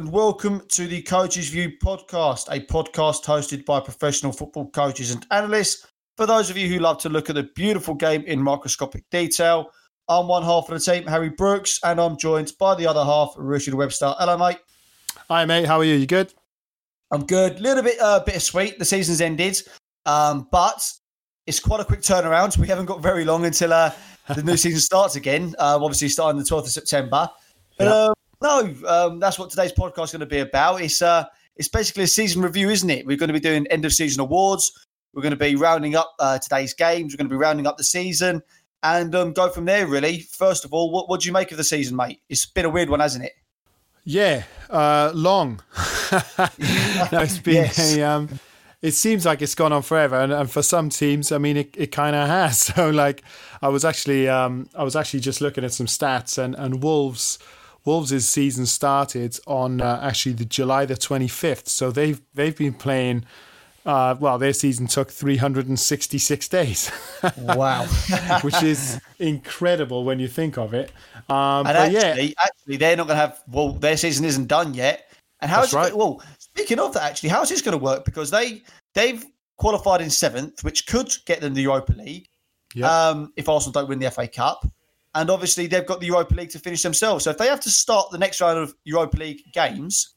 and welcome to the Coaches View podcast, a podcast hosted by professional football coaches and analysts. For those of you who love to look at the beautiful game in microscopic detail, I'm one half of the team, Harry Brooks, and I'm joined by the other half, Richard Webster. Hello, mate. Hi, mate. How are you? You good? I'm good. A little bit uh, bittersweet. The season's ended, um, but it's quite a quick turnaround. We haven't got very long until uh, the new season starts again. Uh, obviously, starting the 12th of September. But, yeah. Um, no, um, that's what today's podcast is going to be about. It's uh, it's basically a season review, isn't it? We're going to be doing end of season awards. We're going to be rounding up uh, today's games. We're going to be rounding up the season and um, go from there. Really, first of all, what what do you make of the season, mate? It's been a weird one, hasn't it? Yeah, uh, long. no, it's been yes. a. Um, it seems like it's gone on forever, and, and for some teams, I mean, it, it kind of has. So, like, I was actually, um, I was actually just looking at some stats, and and Wolves Wolves' season started on uh, actually the July the 25th. So they've they've been playing. Uh, well, their season took 366 days. wow, which is incredible when you think of it. Um, and actually, yeah. actually, they're not going to have. Well, their season isn't done yet. And how's right. it? Well, speaking of that, actually, how's this going to work? Because they they've qualified in seventh, which could get them the Europa League. Yep. Um, if Arsenal don't win the FA Cup, and obviously they've got the Europa League to finish themselves. So if they have to start the next round of Europa League games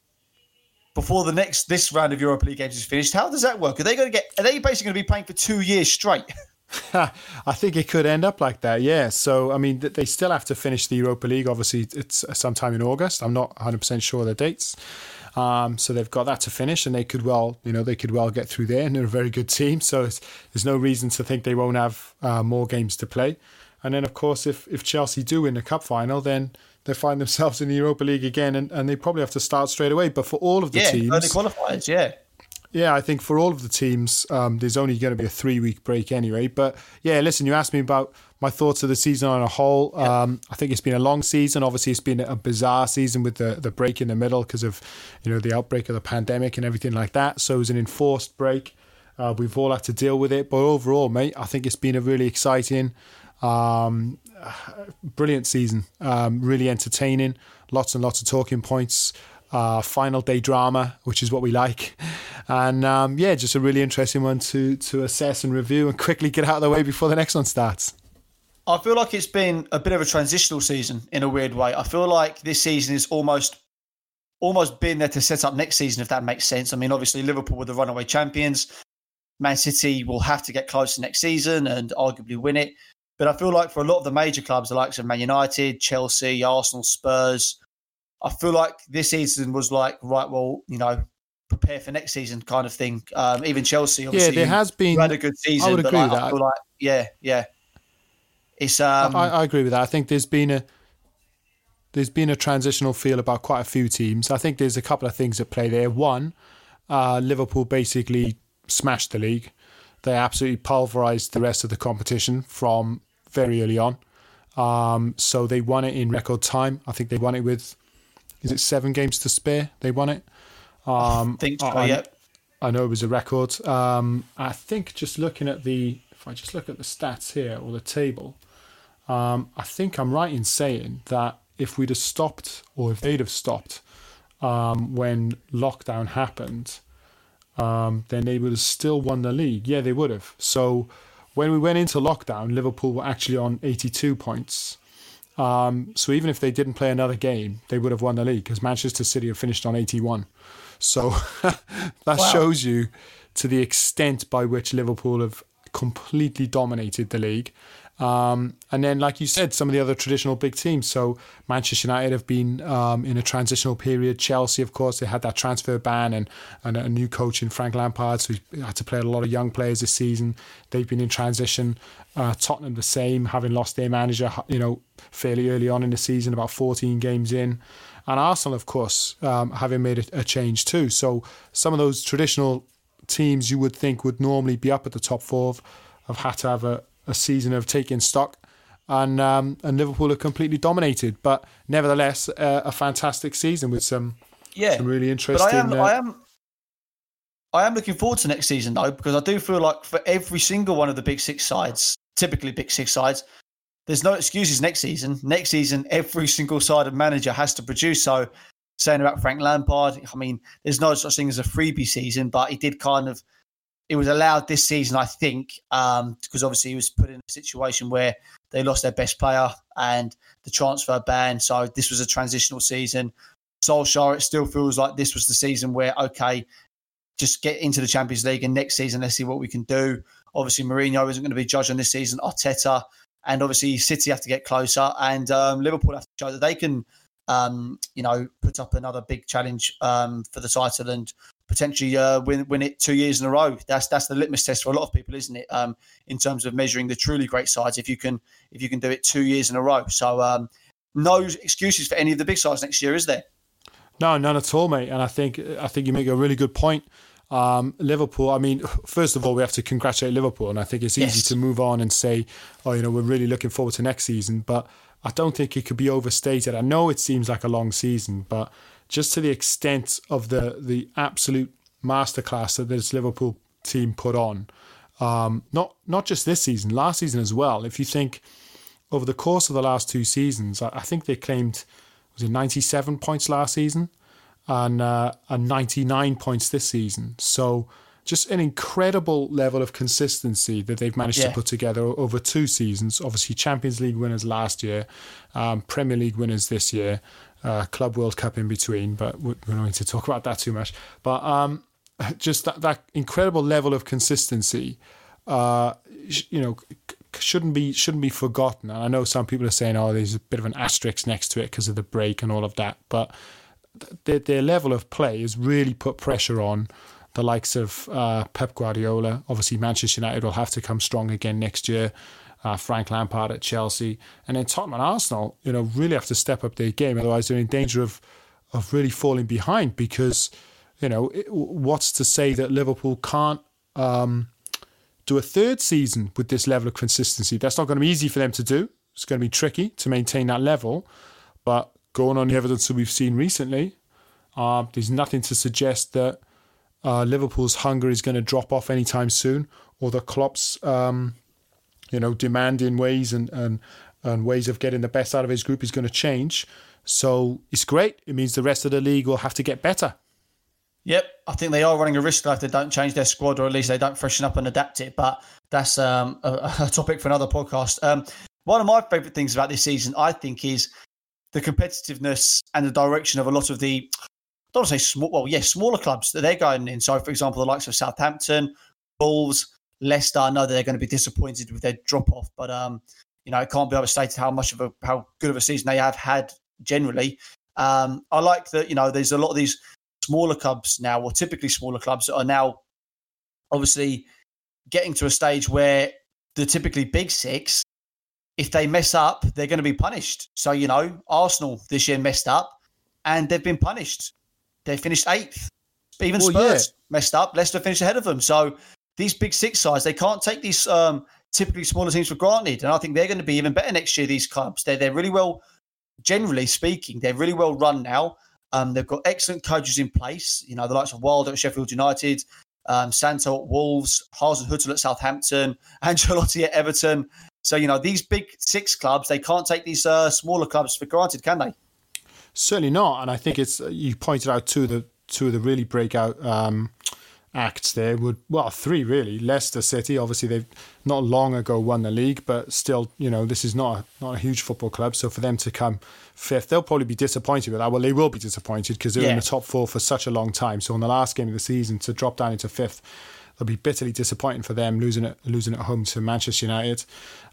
before the next this round of Europa League games is finished, how does that work? Are they going to get? Are they basically going to be playing for two years straight? I think it could end up like that. Yeah. So I mean, they still have to finish the Europa League. Obviously, it's sometime in August. I'm not 100 percent sure the dates. Um, so they've got that to finish, and they could well, you know, they could well get through there, and they're a very good team. So there's no reason to think they won't have uh, more games to play. And then, of course, if, if Chelsea do win the cup final, then they find themselves in the Europa League again, and, and they probably have to start straight away. But for all of the yeah, teams, early qualifiers, yeah. Yeah, I think for all of the teams, um, there's only going to be a three week break anyway. But yeah, listen, you asked me about my thoughts of the season on a whole. Yeah. Um, I think it's been a long season. Obviously, it's been a bizarre season with the, the break in the middle because of you know the outbreak of the pandemic and everything like that. So it was an enforced break. Uh, we've all had to deal with it. But overall, mate, I think it's been a really exciting um, brilliant season, um, really entertaining, lots and lots of talking points. Uh, final day drama, which is what we like, and um, yeah, just a really interesting one to to assess and review and quickly get out of the way before the next one starts. I feel like it's been a bit of a transitional season in a weird way. I feel like this season is almost almost been there to set up next season, if that makes sense. I mean, obviously Liverpool were the runaway champions. Man City will have to get close to next season and arguably win it. But I feel like for a lot of the major clubs, the likes of Man United, Chelsea, Arsenal, Spurs, I feel like this season was like, right, well, you know, prepare for next season kind of thing. Um, even Chelsea, obviously, yeah, there has been had a good season. I would agree like, with that. Like, yeah, yeah, it's. Um, I, I, agree with that. I think there's been a there's been a transitional feel about quite a few teams. I think there's a couple of things at play there. One, uh, Liverpool basically smashed the league. They absolutely pulverized the rest of the competition from very early on. Um, so they won it in record time. I think they won it with, is it seven games to spare? They won it. Um, I think so, I, yeah. I know it was a record. Um, I think just looking at the, if I just look at the stats here or the table, um, I think I'm right in saying that if we'd have stopped or if they'd have stopped um, when lockdown happened, um, then they would have still won the league. Yeah, they would have. So when we went into lockdown, Liverpool were actually on 82 points. Um, so even if they didn't play another game, they would have won the league because Manchester City have finished on 81. So that wow. shows you to the extent by which Liverpool have completely dominated the league. Um, and then, like you said, some of the other traditional big teams. So Manchester United have been um, in a transitional period. Chelsea, of course, they had that transfer ban and, and a new coach in Frank Lampard, so he had to play a lot of young players this season. They've been in transition. Uh, Tottenham the same, having lost their manager, you know, fairly early on in the season, about 14 games in. And Arsenal, of course, um, having made a, a change too. So some of those traditional teams you would think would normally be up at the top four have had to have a, a season of taking stock, and um, and Liverpool have completely dominated. But nevertheless, uh, a fantastic season with some yeah some really interesting. But I am, uh, I am I am looking forward to next season though because I do feel like for every single one of the big six sides, typically big six sides, there's no excuses next season. Next season, every single side of manager has to produce. So saying about Frank Lampard. I mean, there's no such thing as a freebie season, but he did kind of. It was allowed this season, I think, um, because obviously he was put in a situation where they lost their best player and the transfer ban. So this was a transitional season. Solskjaer, it still feels like this was the season where, okay, just get into the Champions League and next season, let's see what we can do. Obviously, Mourinho isn't going to be judged on this season. Arteta and obviously City have to get closer, and um, Liverpool have to show that they can, um, you know, put up another big challenge um, for the title and potentially uh, win win it two years in a row. That's that's the litmus test for a lot of people, isn't it? Um, in terms of measuring the truly great sides, if you can if you can do it two years in a row. So um, no excuses for any of the big sides next year, is there? No, none at all, mate. And I think I think you make a really good point. Um, Liverpool, I mean, first of all, we have to congratulate Liverpool, and I think it's easy yes. to move on and say, oh, you know, we're really looking forward to next season. But I don't think it could be overstated. I know it seems like a long season, but just to the extent of the the absolute masterclass that this Liverpool team put on, um, not not just this season, last season as well. If you think over the course of the last two seasons, I, I think they claimed was it 97 points last season and uh, and 99 points this season. So just an incredible level of consistency that they've managed yeah. to put together over two seasons. Obviously, Champions League winners last year, um, Premier League winners this year, uh, Club World Cup in between, but we're not going to talk about that too much. But um, just that, that incredible level of consistency, uh, you know, shouldn't be shouldn't be forgotten. And I know some people are saying, "Oh, there's a bit of an asterisk next to it because of the break and all of that," but their, their level of play has really put pressure on the likes of uh, Pep Guardiola. Obviously, Manchester United will have to come strong again next year. Uh, Frank Lampard at Chelsea, and then Tottenham and Arsenal, you know, really have to step up their game. Otherwise, they're in danger of of really falling behind. Because, you know, it, what's to say that Liverpool can't um, do a third season with this level of consistency? That's not going to be easy for them to do. It's going to be tricky to maintain that level, but going on the evidence that we've seen recently, uh, there's nothing to suggest that uh, Liverpool's hunger is going to drop off anytime soon, or the Klopp's, um, you know, demanding ways and, and and ways of getting the best out of his group is going to change. So it's great. It means the rest of the league will have to get better. Yep, I think they are running a risk if they don't change their squad, or at least they don't freshen up and adapt it. But that's um, a, a, topic for another podcast. Um, one of my favourite things about this season, I think, is the competitiveness and the direction of a lot of the I don't want to say small, well, yes, smaller clubs that they're going in. So, for example, the likes of Southampton, Wolves, Leicester. I know that they're going to be disappointed with their drop off, but um, you know, it can't be overstated how much of a how good of a season they have had generally. Um, I like that. You know, there's a lot of these smaller clubs now, or typically smaller clubs, that are now obviously getting to a stage where the typically big six if they mess up, they're going to be punished. So, you know, Arsenal this year messed up and they've been punished. They finished eighth. Even well, Spurs yeah. messed up. Leicester finished ahead of them. So these big six sides, they can't take these um, typically smaller teams for granted. And I think they're going to be even better next year, these clubs. They're, they're really well, generally speaking, they're really well run now. Um, they've got excellent coaches in place. You know, the likes of Wilder at Sheffield United, um, Santo at Wolves, Hasenhüttl at Southampton, Ancelotti at Everton. So, you know, these big six clubs, they can't take these uh, smaller clubs for granted, can they? Certainly not. And I think it's, you pointed out of the, two of the really breakout um, acts there would, well, three really. Leicester City, obviously, they've not long ago won the league, but still, you know, this is not a, not a huge football club. So for them to come fifth, they'll probably be disappointed with that. Well, they will be disappointed because they're yeah. in the top four for such a long time. So in the last game of the season, to drop down into fifth, It'll be bitterly disappointing for them losing it losing at home to Manchester United.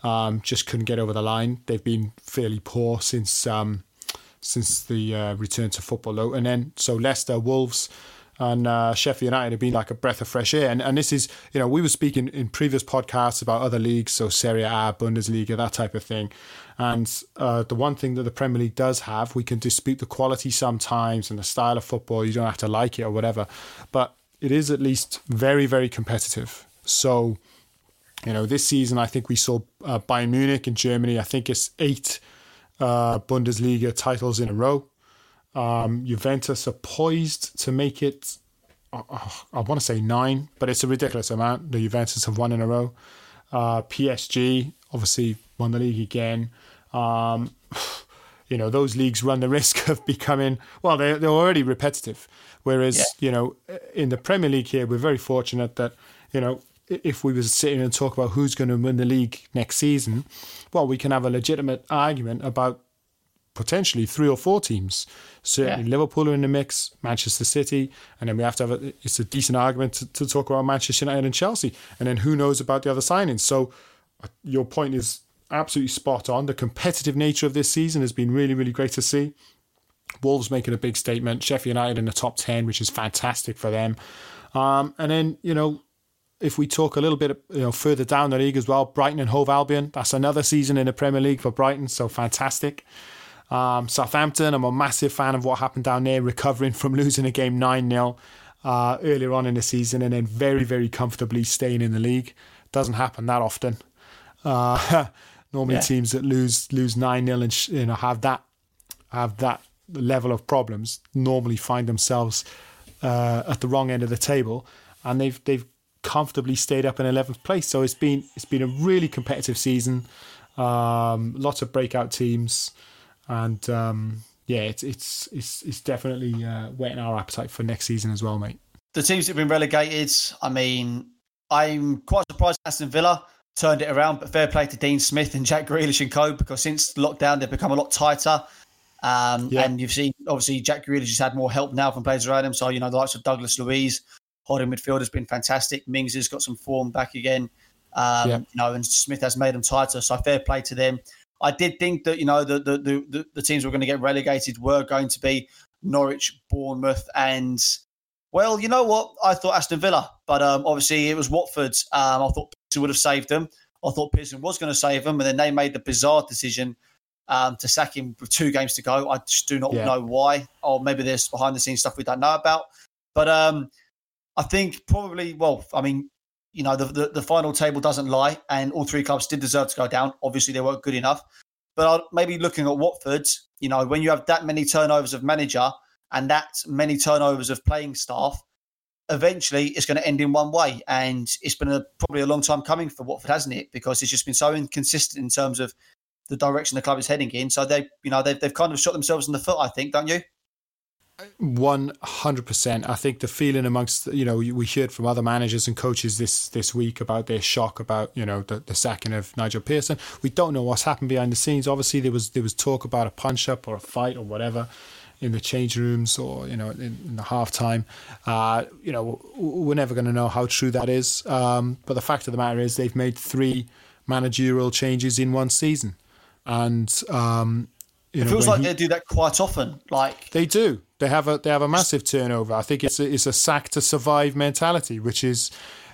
Um, just couldn't get over the line. They've been fairly poor since um, since the uh, return to football. Though. And then so Leicester, Wolves. And uh, Sheffield United have been like a breath of fresh air. And, and this is, you know, we were speaking in previous podcasts about other leagues, so Serie A, Bundesliga, that type of thing. And uh, the one thing that the Premier League does have, we can dispute the quality sometimes and the style of football. You don't have to like it or whatever. But it is at least very, very competitive. So, you know, this season I think we saw uh, Bayern Munich in Germany. I think it's eight uh, Bundesliga titles in a row. Um, Juventus are poised to make it. Uh, I want to say nine, but it's a ridiculous amount. The Juventus have won in a row. Uh, PSG obviously won the league again. Um, you know those leagues run the risk of becoming well they're, they're already repetitive whereas yeah. you know in the premier league here we're very fortunate that you know if we were sitting and talk about who's going to win the league next season well we can have a legitimate argument about potentially three or four teams certainly yeah. liverpool are in the mix manchester city and then we have to have a, it's a decent argument to, to talk about manchester united and chelsea and then who knows about the other signings so uh, your point is absolutely spot on. The competitive nature of this season has been really, really great to see. Wolves making a big statement, Sheffield United in the top 10, which is fantastic for them. Um, and then, you know, if we talk a little bit you know, further down the league as well, Brighton and Hove Albion, that's another season in the Premier League for Brighton, so fantastic. Um, Southampton, I'm a massive fan of what happened down there, recovering from losing a game 9 0 uh, earlier on in the season and then very, very comfortably staying in the league. Doesn't happen that often. Uh, Normally, yeah. teams that lose lose nine 0 and you know have that have that level of problems normally find themselves uh, at the wrong end of the table, and they've they've comfortably stayed up in eleventh place. So it's been it's been a really competitive season. Um, lots of breakout teams, and um, yeah, it's it's it's it's definitely uh, whetting our appetite for next season as well, mate. The teams that have been relegated, I mean, I'm quite surprised Aston Villa turned it around. But fair play to Dean Smith and Jack Grealish and co. Because since lockdown, they've become a lot tighter. Um, yeah. And you've seen obviously Jack Grealish has had more help now from players around him. So you know the likes of Douglas Luiz, holding midfield has been fantastic. Mings has got some form back again. Um, yeah. You know, and Smith has made them tighter. So fair play to them. I did think that you know the the the, the teams were going to get relegated were going to be Norwich, Bournemouth, and well, you know what? I thought Aston Villa, but um, obviously it was Watford. Um, I thought Pearson would have saved them. I thought Pearson was going to save them, and then they made the bizarre decision um, to sack him with two games to go. I just do not yeah. know why, or maybe there's behind the scenes stuff we don't know about. But um, I think probably, well, I mean, you know, the, the, the final table doesn't lie, and all three clubs did deserve to go down. Obviously, they weren't good enough. But I'll, maybe looking at Watford, you know, when you have that many turnovers of manager and that many turnovers of playing staff, eventually it's going to end in one way. And it's been a, probably a long time coming for Watford, hasn't it? Because it's just been so inconsistent in terms of the direction the club is heading in. So they, you know, they've, they've kind of shot themselves in the foot, I think, don't you? One hundred percent. I think the feeling amongst you know we heard from other managers and coaches this this week about their shock about you know the, the sacking of Nigel Pearson. We don't know what's happened behind the scenes. Obviously, there was there was talk about a punch up or a fight or whatever in the change rooms or you know in, in the halftime. Uh, you know, we're never going to know how true that is. Um, but the fact of the matter is, they've made three managerial changes in one season, and um, you know it know, feels like he, they do that quite often. Like they do. They have a they have a massive turnover. I think it's a, it's a sack to survive mentality, which is,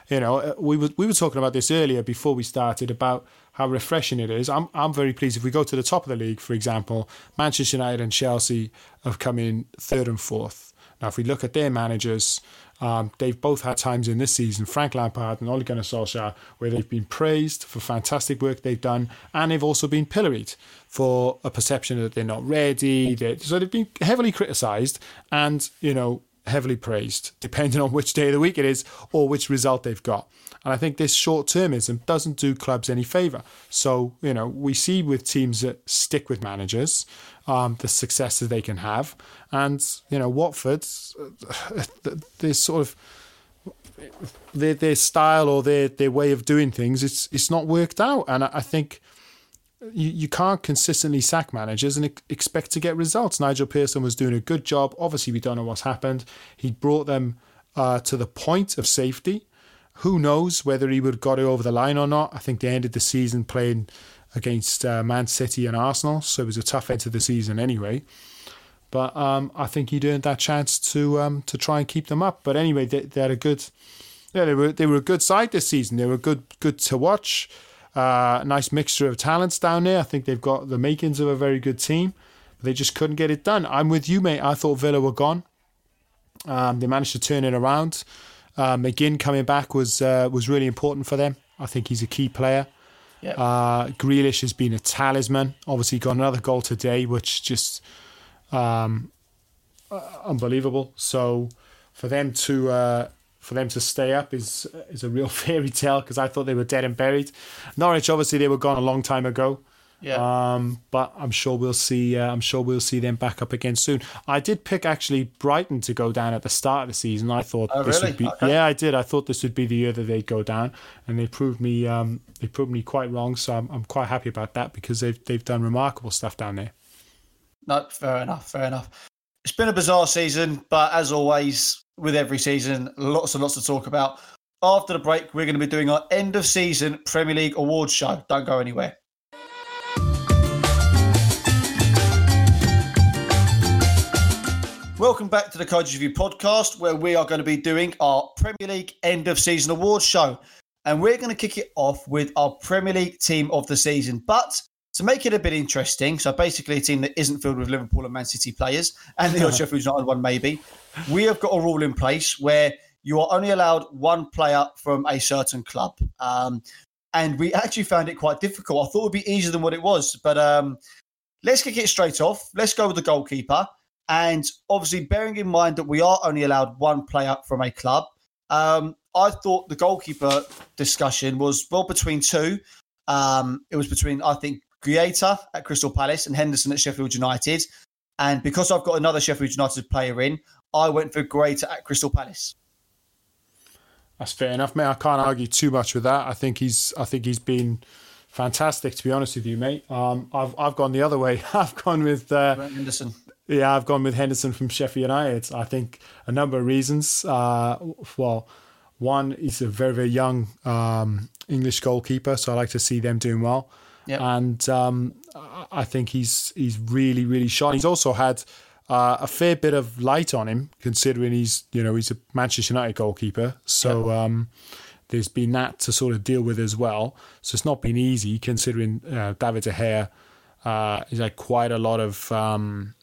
you know, uh, we were we were talking about this earlier before we started about how refreshing it is. I'm I'm very pleased. If we go to the top of the league, for example, Manchester United and Chelsea have come in third and fourth. Now, if we look at their managers, um, they've both had times in this season, Frank Lampard and Ole Gunnar Solskjaer, where they've been praised for fantastic work they've done, and they've also been pilloried for a perception that they're not ready. They're, so they've been heavily criticised and, you know, heavily praised, depending on which day of the week it is or which result they've got. And I think this short termism doesn't do clubs any favour. So, you know, we see with teams that stick with managers um, the successes they can have. And, you know, Watford, this sort of their, their style or their, their way of doing things, it's, it's not worked out. And I, I think you, you can't consistently sack managers and expect to get results. Nigel Pearson was doing a good job. Obviously, we don't know what's happened. He brought them uh, to the point of safety. Who knows whether he would have got it over the line or not? I think they ended the season playing against uh, Man City and Arsenal, so it was a tough end to the season anyway. But um, I think he'd earned that chance to um, to try and keep them up. But anyway, they, they, had a good, yeah, they were they were a good side this season. They were good good to watch. Uh, nice mixture of talents down there. I think they've got the makings of a very good team. They just couldn't get it done. I'm with you, mate. I thought Villa were gone. Um, they managed to turn it around. McGinn coming back was uh, was really important for them. I think he's a key player. Yep. Uh, Grealish has been a talisman. Obviously, got another goal today, which just um, uh, unbelievable. So for them to uh, for them to stay up is is a real fairy tale because I thought they were dead and buried. Norwich, obviously, they were gone a long time ago. Yeah. Um, but I'm sure we'll see. Uh, I'm sure we'll see them back up again soon. I did pick actually Brighton to go down at the start of the season. I thought Oh, this really? would be. Okay. Yeah, I did. I thought this would be the year that they'd go down, and they proved me. Um, they proved me quite wrong. So I'm, I'm quite happy about that because they've they've done remarkable stuff down there. No, fair enough. Fair enough. It's been a bizarre season, but as always, with every season, lots and lots to talk about. After the break, we're going to be doing our end of season Premier League awards show. Don't go anywhere. Welcome back to the Coach Review podcast, where we are going to be doing our Premier League end of season awards show. And we're going to kick it off with our Premier League team of the season. But to make it a bit interesting, so basically a team that isn't filled with Liverpool and Man City players, and the odd Sheffield United one maybe, we have got a rule in place where you are only allowed one player from a certain club. Um, and we actually found it quite difficult. I thought it would be easier than what it was. But um, let's kick it straight off. Let's go with the goalkeeper. And obviously, bearing in mind that we are only allowed one player from a club, um, I thought the goalkeeper discussion was well between two. Um, it was between, I think, Guaita at Crystal Palace and Henderson at Sheffield United. And because I've got another Sheffield United player in, I went for Guaita at Crystal Palace. That's fair enough, mate. I can't argue too much with that. I think he's. I think he's been fantastic. To be honest with you, mate. Um, I've I've gone the other way. I've gone with. Uh, Henderson. Yeah, I've gone with Henderson from Sheffield United. I think a number of reasons. Uh, well, one, he's a very, very young um, English goalkeeper, so I like to see them doing well. Yep. And um, I- think he's he's really, really shot. He's also had uh, a fair bit of light on him, considering he's you know he's a Manchester United goalkeeper. So um, there's been that to sort of deal with as well. So it's not been easy, considering uh, David De Gea uh, he's had quite a lot of um,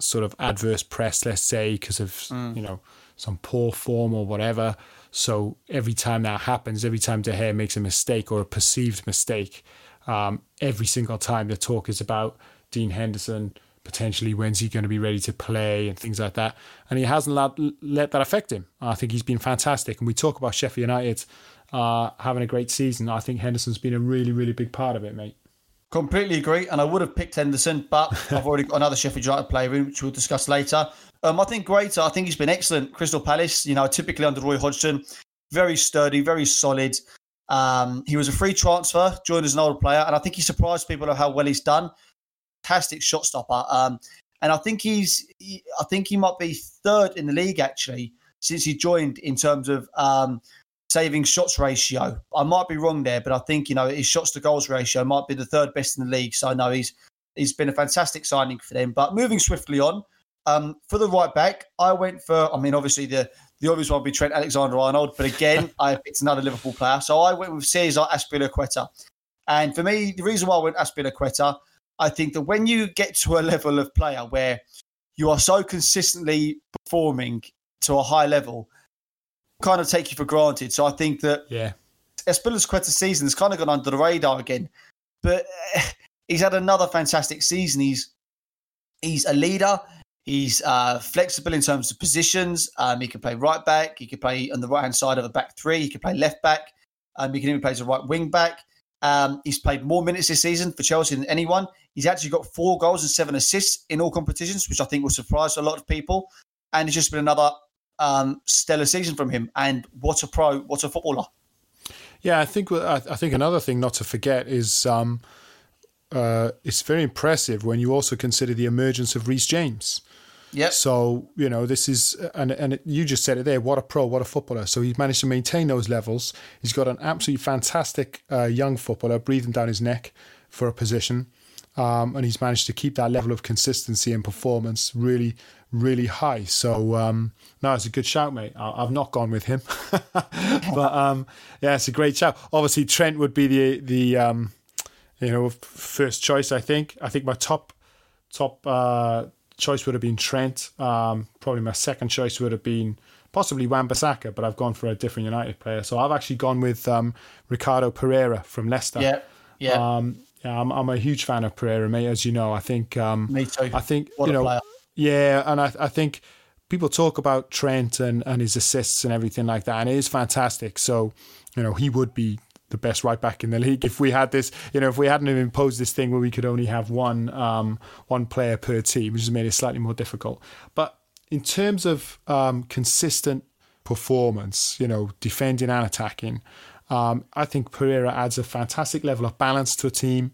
sort of adverse press, let's say, because of you know some poor form or whatever. So every time that happens, every time De Gea makes a mistake or a perceived mistake, um, every single time the talk is about Dean Henderson potentially when's he going to be ready to play and things like that. And he hasn't let, let that affect him. I think he's been fantastic. And we talk about Sheffield United uh, having a great season. I think Henderson's been a really, really big part of it, mate. Completely agree, and I would have picked Henderson, but I've already got another Sheffield United player in, which we'll discuss later. Um, I think Guaita, I think he's been excellent. Crystal Palace, you know, typically under Roy Hodgson, very sturdy, very solid. Um, he was a free transfer, joined as an older player, and I think he surprised people of how well he's done. Fantastic shot stopper, um, and I think he's, he, I think he might be third in the league actually since he joined in terms of um, saving shots ratio. I might be wrong there, but I think you know his shots to goals ratio might be the third best in the league. So I know he's he's been a fantastic signing for them. But moving swiftly on, um, for the right back, I went for. I mean, obviously the the obvious one would be Trent Alexander Arnold, but again, I picked another Liverpool player. So I went with Cesar Azpilicueta. And for me, the reason why I went Azpilicueta, I think that when you get to a level of player where you are so consistently performing to a high level, kind of take you for granted. So I think that Yeah. Azpilicueta's season has kind of gone under the radar again, but he's had another fantastic season. He's he's a leader. He's uh, flexible in terms of positions. Um, he can play right back. He can play on the right hand side of a back three. He can play left back. Um, he can even play as a right wing back. Um, he's played more minutes this season for Chelsea than anyone. He's actually got four goals and seven assists in all competitions, which I think will surprise a lot of people. And it's just been another um, stellar season from him. And what a pro, what a footballer. Yeah, I think I I think another thing not to forget is um, uh, it's very impressive when you also consider the emergence of Reece James. Yeah. So you know this is and and it, you just said it there. What a pro! What a footballer! So he's managed to maintain those levels. He's got an absolutely fantastic uh, young footballer breathing down his neck for a position, um, and he's managed to keep that level of consistency and performance really, really high. So um, no, it's a good shout, mate. I, I've not gone with him, but um, yeah, it's a great shout. Obviously, Trent would be the the um, you know first choice. I think. I think my top top. Uh, choice would have been Trent. Um, probably my second choice would have been possibly Wan-Bissaka, but I've gone for a different United player. So I've actually gone with um, Ricardo Pereira from Leicester. Yeah, yeah. Um, yeah, I'm, I'm a huge fan of Pereira, mate. As you know, I think. Um, Me too. I think What you know. player. Yeah, and I, I think people talk about Trent and, and his assists and everything like that, and it is fantastic. So, you know, he would be the best right back in the league. If we had this, you know, if we hadn't imposed this thing where we could only have one um, one player per team, which has made it slightly more difficult. But in terms of um, consistent performance, you know, defending and attacking, um, I think Pereira adds a fantastic level of balance to a team.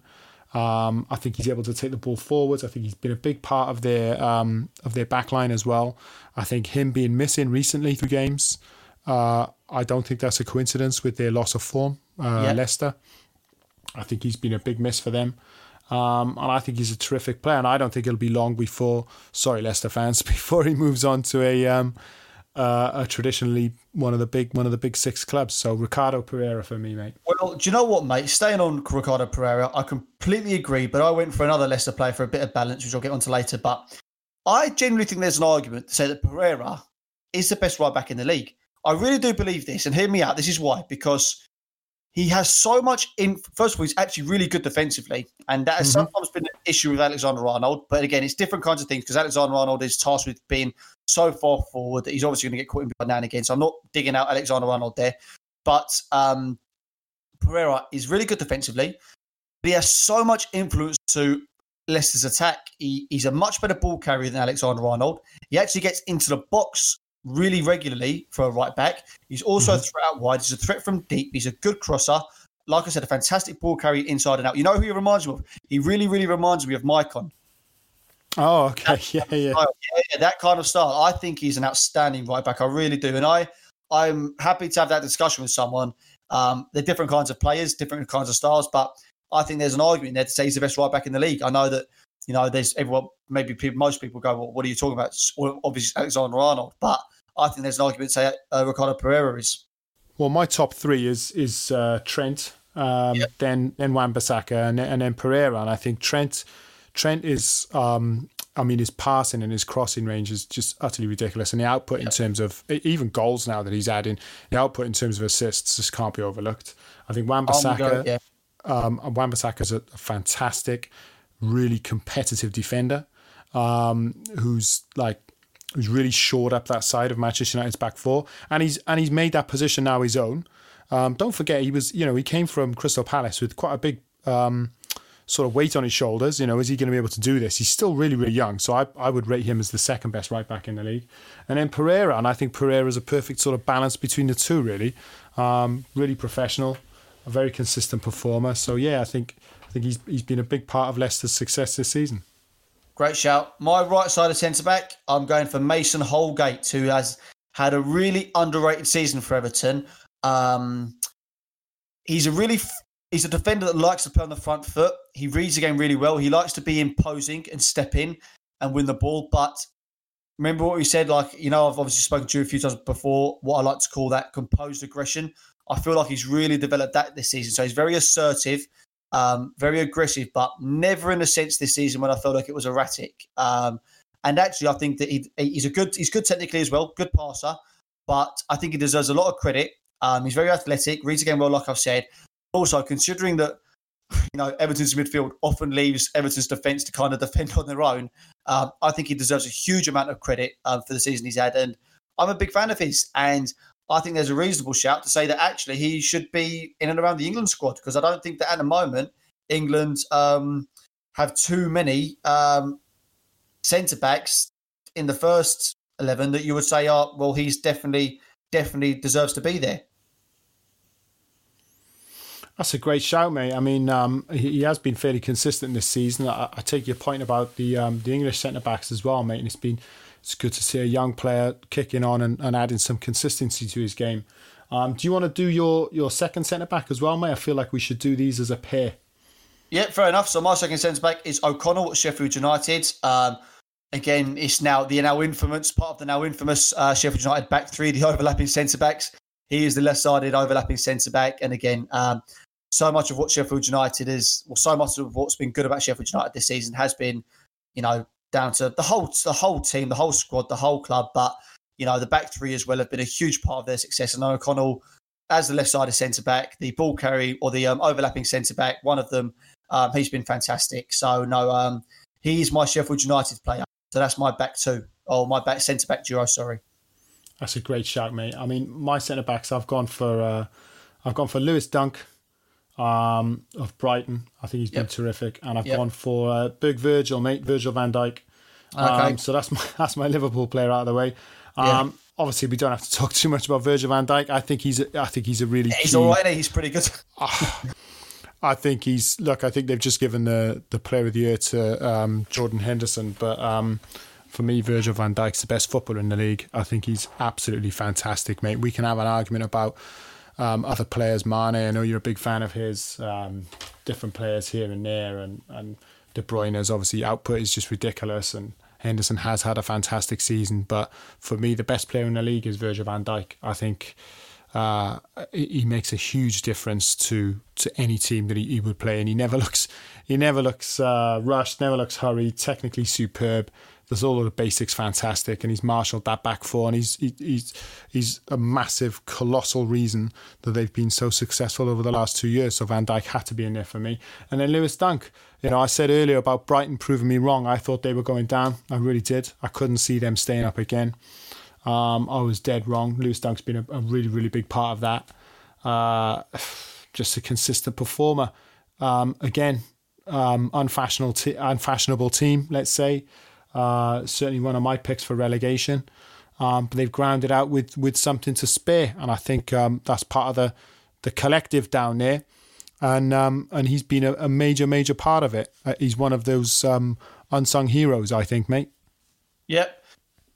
Um, I think he's able to take the ball forwards. I think he's been a big part of their um, of their backline as well. I think him being missing recently through games, uh, I don't think that's a coincidence with their loss of form. Uh, yeah. Leicester, I think he's been a big miss for them. Um, and I think he's a terrific player. And I don't think it'll be long before, sorry, Leicester fans, before he moves on to a um, uh, a traditionally one of the big one of the big six clubs. So Ricardo Pereira for me, mate. Well, do you know what, mate? Staying on Ricardo Pereira, I completely agree. But I went for another Leicester player for a bit of balance, which I'll get onto later. But I genuinely think there's an argument to say that Pereira is the best right back in the league. I really do believe this, and hear me out. This is why because he has so much in. First of all, he's actually really good defensively, and that has mm-hmm. sometimes been an issue with Alexander Arnold. But again, it's different kinds of things because Alexander Arnold is tasked with being so far forward that he's obviously going to get caught in now and again. So I'm not digging out Alexander Arnold there, but um, Pereira is really good defensively. But he has so much influence to Leicester's attack. He, he's a much better ball carrier than Alexander Arnold. He actually gets into the box really regularly for a right back. He's also mm-hmm. a threat out wide. He's a threat from deep. He's a good crosser. Like I said, a fantastic ball carrier inside and out. You know who he reminds me of? He really, really reminds me of Maicon. Oh, okay. yeah, yeah. yeah, yeah. That kind of style. I think he's an outstanding right back. I really do. And I, I'm happy to have that discussion with someone. Um, they're different kinds of players, different kinds of styles, but I think there's an argument there to say he's the best right back in the league. I know that you know there's everyone, maybe people, most people go, well, what are you talking about? obviously Alexander Arnold, but I think there's an argument to say uh, Ricardo Pereira is. Well, my top three is is uh, Trent, um, yep. then then Wan-Bissaka, and, and then Pereira, and I think Trent Trent is. Um, I mean, his passing and his crossing range is just utterly ridiculous, and the output yep. in terms of even goals now that he's adding, the output in terms of assists just can't be overlooked. I think Wan-Bissaka, yeah. um, is a, a fantastic, really competitive defender, um, who's like who's really shored up that side of Manchester United's back four, and he's and he's made that position now his own. Um, don't forget, he was you know he came from Crystal Palace with quite a big um, sort of weight on his shoulders. You know, is he going to be able to do this? He's still really really young, so I I would rate him as the second best right back in the league. And then Pereira, and I think Pereira is a perfect sort of balance between the two. Really, um, really professional, a very consistent performer. So yeah, I think I think he's he's been a big part of Leicester's success this season. Great shout. My right side of centre back, I'm going for Mason Holgate, who has had a really underrated season for Everton. Um, he's a really he's a defender that likes to play on the front foot. He reads the game really well. He likes to be imposing and step in and win the ball. But remember what we said, like you know, I've obviously spoken to you a few times before. What I like to call that composed aggression. I feel like he's really developed that this season. So he's very assertive um, very aggressive, but never in a sense this season when I felt like it was erratic. Um, and actually, I think that he, he's a good he's good technically as well, good passer, but I think he deserves a lot of credit. Um, he's very athletic, reads the game well, like I've said. Also, considering that you know Everton's midfield often leaves Everton's defence to kind of defend on their own, um, I think he deserves a huge amount of credit um, for the season he's had, and I'm a big fan of his. And I think there's a reasonable shout to say that actually he should be in and around the England squad because I don't think that at the moment England um, have too many um, centre backs in the first eleven that you would say, oh, well, he's definitely definitely deserves to be there. That's a great shout, mate. I mean, um, he, has been fairly consistent this season. I, I take your point about the um, the English centre backs as well, mate. And it's been it's good to see a young player kicking on and, and adding some consistency to his game. Um, do you want to do your, your second centre back as well, mate? I feel like we should do these as a pair. Yeah, fair enough. So my second centre back is O'Connell at Sheffield United. Um, again, it's now the now infamous part of the now infamous uh, Sheffield United back three, the overlapping centre backs. He is the left-sided overlapping centre back, and again, um, so much of what Sheffield United is, well, so much of what's been good about Sheffield United this season has been, you know, down to the whole the whole team, the whole squad, the whole club. But you know, the back three as well have been a huge part of their success. And O'Connell, as the left sided centre back, the ball carry or the um, overlapping centre back, one of them, um, he's been fantastic. So no, um, he's my Sheffield United player. So that's my back two, or my back centre back duo. Sorry. That's a great shout, mate. I mean, my centre backs, I've gone for, uh, I've gone for Lewis Dunk, um, of Brighton. I think he's been Yep. terrific, and I've Yep. gone for uh, big Virgil, mate, Virgil Van Dijk. Okay. Um, so that's my that's my Liverpool player out of the way. Um, Obviously, we don't have to talk too much about Virgil Van Dijk. I think he's a, I think he's a really He's key- all right. He's pretty good. I think he's look. I think they've just given the the player of the year to um, Jordan Henderson, but um, for me, Virgil Van Dijk's the best footballer in the league. I think he's absolutely fantastic, mate. We can have an argument about um, other players. Mane, I know you're a big fan of his. Um, different players here and there, and and De Bruyne's obviously output is just ridiculous, and Henderson has had a fantastic season. But for me, the best player in the league is Virgil Van Dijk. I think uh, he makes a huge difference to to any team that he, he would play, and he never looks he never looks uh, rushed, never looks hurried. Technically superb. There's all of the basics fantastic, and he's marshalled that back four, and he's he, he's he's a massive, colossal reason that they've been so successful over the last two years. So Van Dijk had to be in there for me, and then Lewis Dunk. You know, I said earlier about Brighton proving me wrong. I thought they were going down. I really did. I couldn't see them staying up again. Um, I was dead wrong. Lewis Dunk's been a, a really, really big part of that. Uh, just a consistent performer. Um, again, um, unfashionable, unfashionable team, let's say. Uh, certainly one of my picks for relegation. Um, but they've grounded out with, with something to spare, and I think um, that's part of the the collective down there. And um, and he's been a, a major, major part of it. Uh, he's one of those um, unsung heroes, I think, mate. Yep,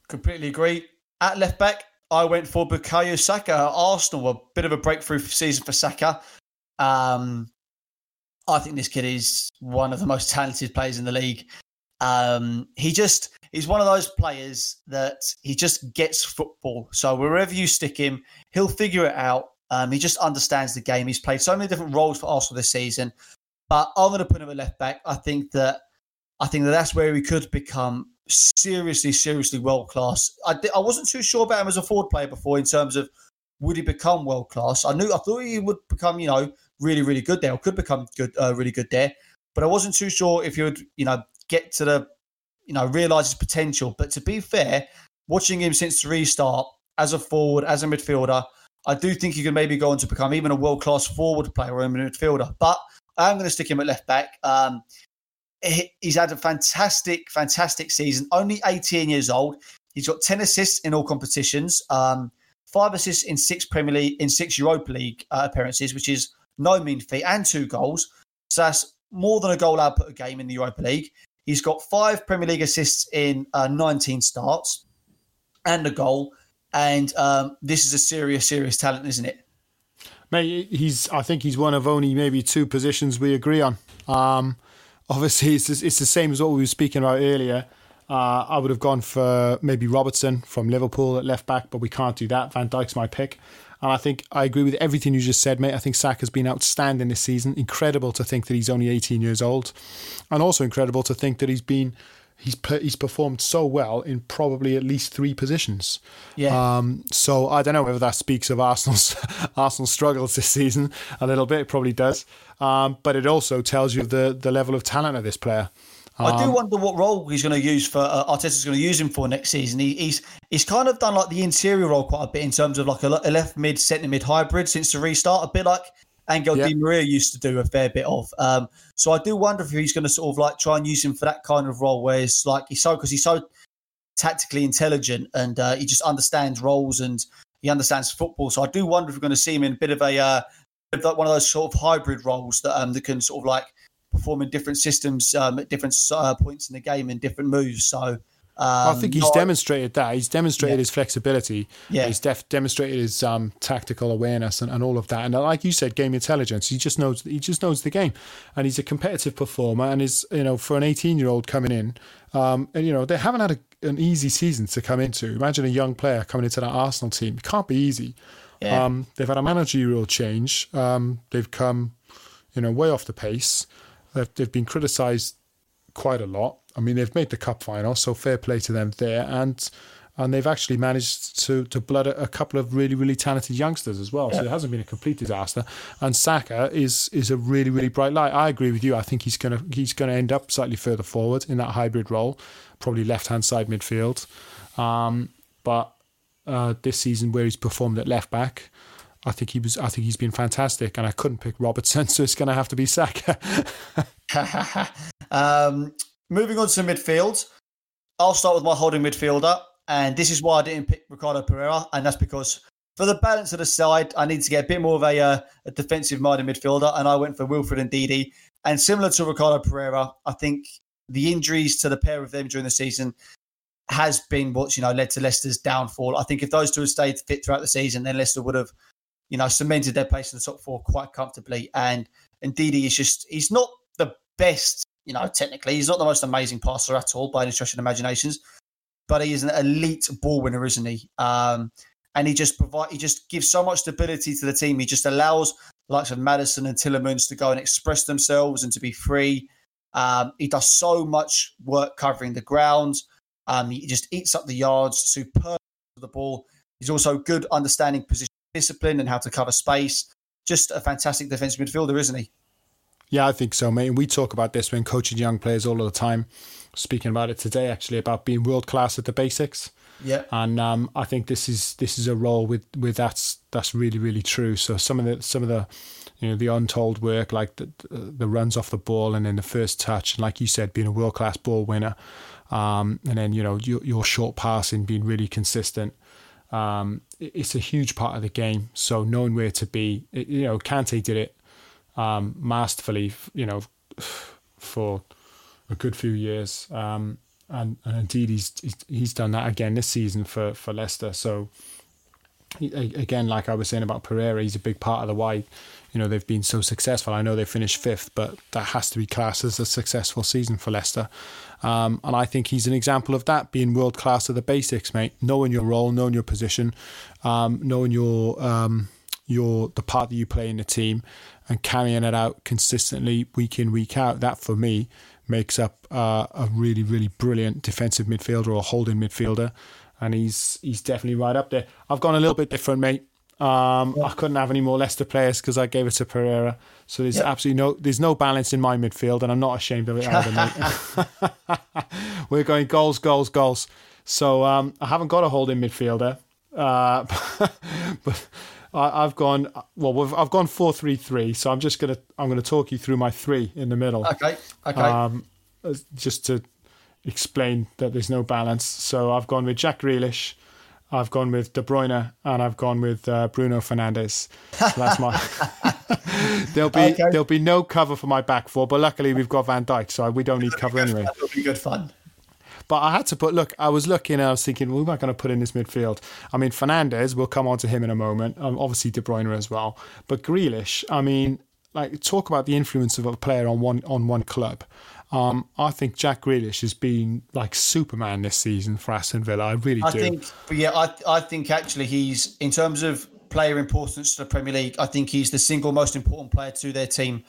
completely agree. At left back, I went for Bukayo Saka Arsenal. A bit of a breakthrough season for Saka. Um, I think this kid is one of the most talented players in the league. Um, he just he's one of those players that he just gets football. So wherever you stick him, he'll figure it out. Um, he just understands the game. He's played so many different roles for Arsenal this season. But I'm going to put him at left back. I think that I think that that's where he could become seriously, seriously world class. I, I wasn't too sure about him as a forward player before in terms of would he become world class. I knew I thought he would become, you know, really, really good there, or could become good, uh, really good there. But I wasn't too sure if he would, you know, get to the, you know, realize his potential. But to be fair, watching him since the restart as a forward, as a midfielder, I do think he can maybe go on to become even a world class forward player or a midfielder. But I'm going to stick him at left back. Um, he's had a fantastic, fantastic season. Only 18 years old. He's got 10 assists in all competitions, um, five assists in six Premier League, in six Europa League uh, appearances, which is no mean feat, and two goals. So that's more than a goal output a game in the Europa League. He's got five Premier League assists in uh, 19 starts and a goal. And um, this is a serious, serious talent, isn't it? Mate, he's. I think he's one of only maybe two positions we agree on. Um, obviously, it's it's the same as what we were speaking about earlier. Uh, I would have gone for maybe Robertson from Liverpool at left back, but we can't do that. Van Dijk's my pick. And I think I agree with everything you just said, mate. I think Saka's been outstanding this season. Incredible to think that he's only 18 years old, and also incredible to think that he's been he's he's performed so well in probably at least three positions. Yeah. Um, so I don't know whether that speaks of Arsenal's Arsenal's struggles this season a little bit. It probably does, um, but it also tells you the the level of talent of this player. I Um, do wonder what role he's going to use for uh, Arteta's going to use him for next season. He, he's he's kind of done like the interior role quite a bit in terms of like a, a left mid, centre mid hybrid since the restart, a bit like Angel Yeah. Di Maria used to do a fair bit of. Um, so I do wonder if he's going to sort of like try and use him for that kind of role, where it's like he's so because he's so tactically intelligent and uh, he just understands roles and he understands football. So I do wonder if we're going to see him in a bit of a uh, bit of like one of those sort of hybrid roles that um, that can sort of like perform in different systems um, at different uh, points in the game and different moves. So um, I think he's no, demonstrated that. He's demonstrated Yeah. his flexibility. Yeah. He's def- demonstrated his um, tactical awareness and, and all of that. And like you said, game intelligence. He just knows. He just knows the game, and he's a competitive performer. And is you know for an 18 year old coming in, um, and you know they haven't had a, an easy season to come into. Imagine a young player coming into that Arsenal team. It can't be easy. Yeah. Um, they've had a managerial change. Um, they've come, you know, way off the pace. They've, they've been criticised quite a lot. I mean, they've made the cup final, so fair play to them there, and and they've actually managed to to blood a, couple of really really talented youngsters as well. So it hasn't been a complete disaster. And Saka is is a really really bright light. I agree with you. I think he's gonna he's gonna end up slightly further forward in that hybrid role, probably left hand side midfield. Um, but uh, this season where he's performed at left back. I think he was. I think he's been fantastic, and I couldn't pick Robertson, so it's going to have to be Saka. um, moving on to midfield, I'll start with my holding midfielder, and this is why I didn't pick Ricardo Pereira, and that's because for the balance of the side, I need to get a bit more of a, uh, a defensive minded midfielder, and I went for Wilfred Ndidi. And similar to Ricardo Pereira, I think the injuries to the pair of them during the season has been what's you know led to Leicester's downfall. I think if those two had stayed fit throughout the season, then Leicester would have, you know, cemented their place in the top four quite comfortably. And Ndidi is just he's not the best, you know, technically he's not the most amazing passer at all by any stretch of imaginations, but he is an elite ball winner, isn't he? Um, and he just provide he just gives so much stability to the team. He just allows likes of Maddison and Tielemans to go and express themselves and to be free. Um, he does so much work covering the ground. Um, he just eats up the yards, superb the ball. He's also good understanding position discipline and how to cover space. Just a fantastic defensive midfielder, isn't he? Yeah, I think so, mate. And we talk about this when coaching young players all the time. Speaking about it today, actually, about being world class at the basics. Yeah, and um, I think this is this is a role with with that's that's really really true. So some of the some of the you know the untold work like the the runs off the ball and then the first touch, and like you said, being a world class ball winner, um, and then you know your, your short passing being really consistent. Um, it's a huge part of the game. So knowing where to be, you know, Kante did it um, masterfully. You know, for a good few years. Um, and, and indeed he's he's done that again this season for for Leicester. So again, like I was saying about Pereira, he's a big part of the why you know they've been so successful. I know they finished fifth, but that has to be classed as a successful season for Leicester. Um, and I think he's an example of that, being world class at the basics, mate. Knowing your role, knowing your position, um, knowing your um, your the part that you play in the team, and carrying it out consistently week in week out. That for me makes up uh, a really, really brilliant defensive midfielder or holding midfielder, and he's he's definitely right up there. I've gone a little bit different, mate. Um, I couldn't have any more Leicester players because I gave it to Pereira. So there's yep. absolutely no there's no balance in my midfield, and I'm not ashamed of it either, mate. We're going goals, goals, goals. So um, I haven't got a holding midfielder, uh, but I, have gone well. I've gone four three three. So I'm just gonna I'm gonna talk you through my three in the middle. Okay. Okay. Um, just to explain that there's no balance. So I've gone with Jack Grealish, I've gone with De Bruyne, and I've gone with uh, Bruno Fernandes. So that's my. there'll be okay. there'll be no cover for my back four, but luckily we've got Van Dijk, so we don't need cover anyway. That'll be good fun. But I had to put, look, I was looking and I was thinking, well, who am I going to put in this midfield? I mean, Fernandes, we'll come on to him in a moment. Um, obviously, De Bruyne as well. But Grealish, I mean, like, talk about the influence of a player on one on one club. Um, I think Jack Grealish has been like Superman this season for Aston Villa. I really I do. Think, yeah, I, I think actually he's, in terms of player importance to the Premier League, I think he's the single most important player to their team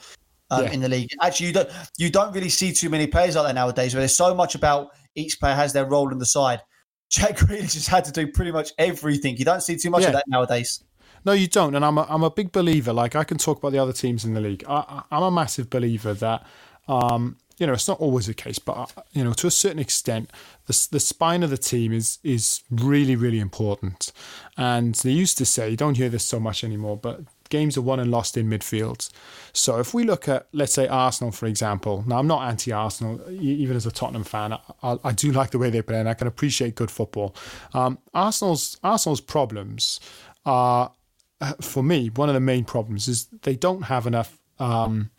um, yeah. in the league. Actually, you don't you don't really see too many players out there nowadays where there's so much about each player has their role in the side. Jack Grealish has had to do pretty much everything. You don't see too much yeah. of that nowadays. No, you don't. And I'm a, I'm a big believer. Like I can talk about the other teams in the league. I, am a massive believer that, um, you know, it's not always the case, but uh, you know, to a certain extent, the the spine of the team is is really really important. And they used to say, you don't hear this so much anymore, but games are won and lost in midfields. So if we look at, let's say, Arsenal, for example, now I'm not anti Arsenal, even as a Tottenham fan, I, I, do like the way they play and I can appreciate good football. Um, Arsenal's, Arsenal's problems are, for me, one of the main problems is they don't have enough. Um,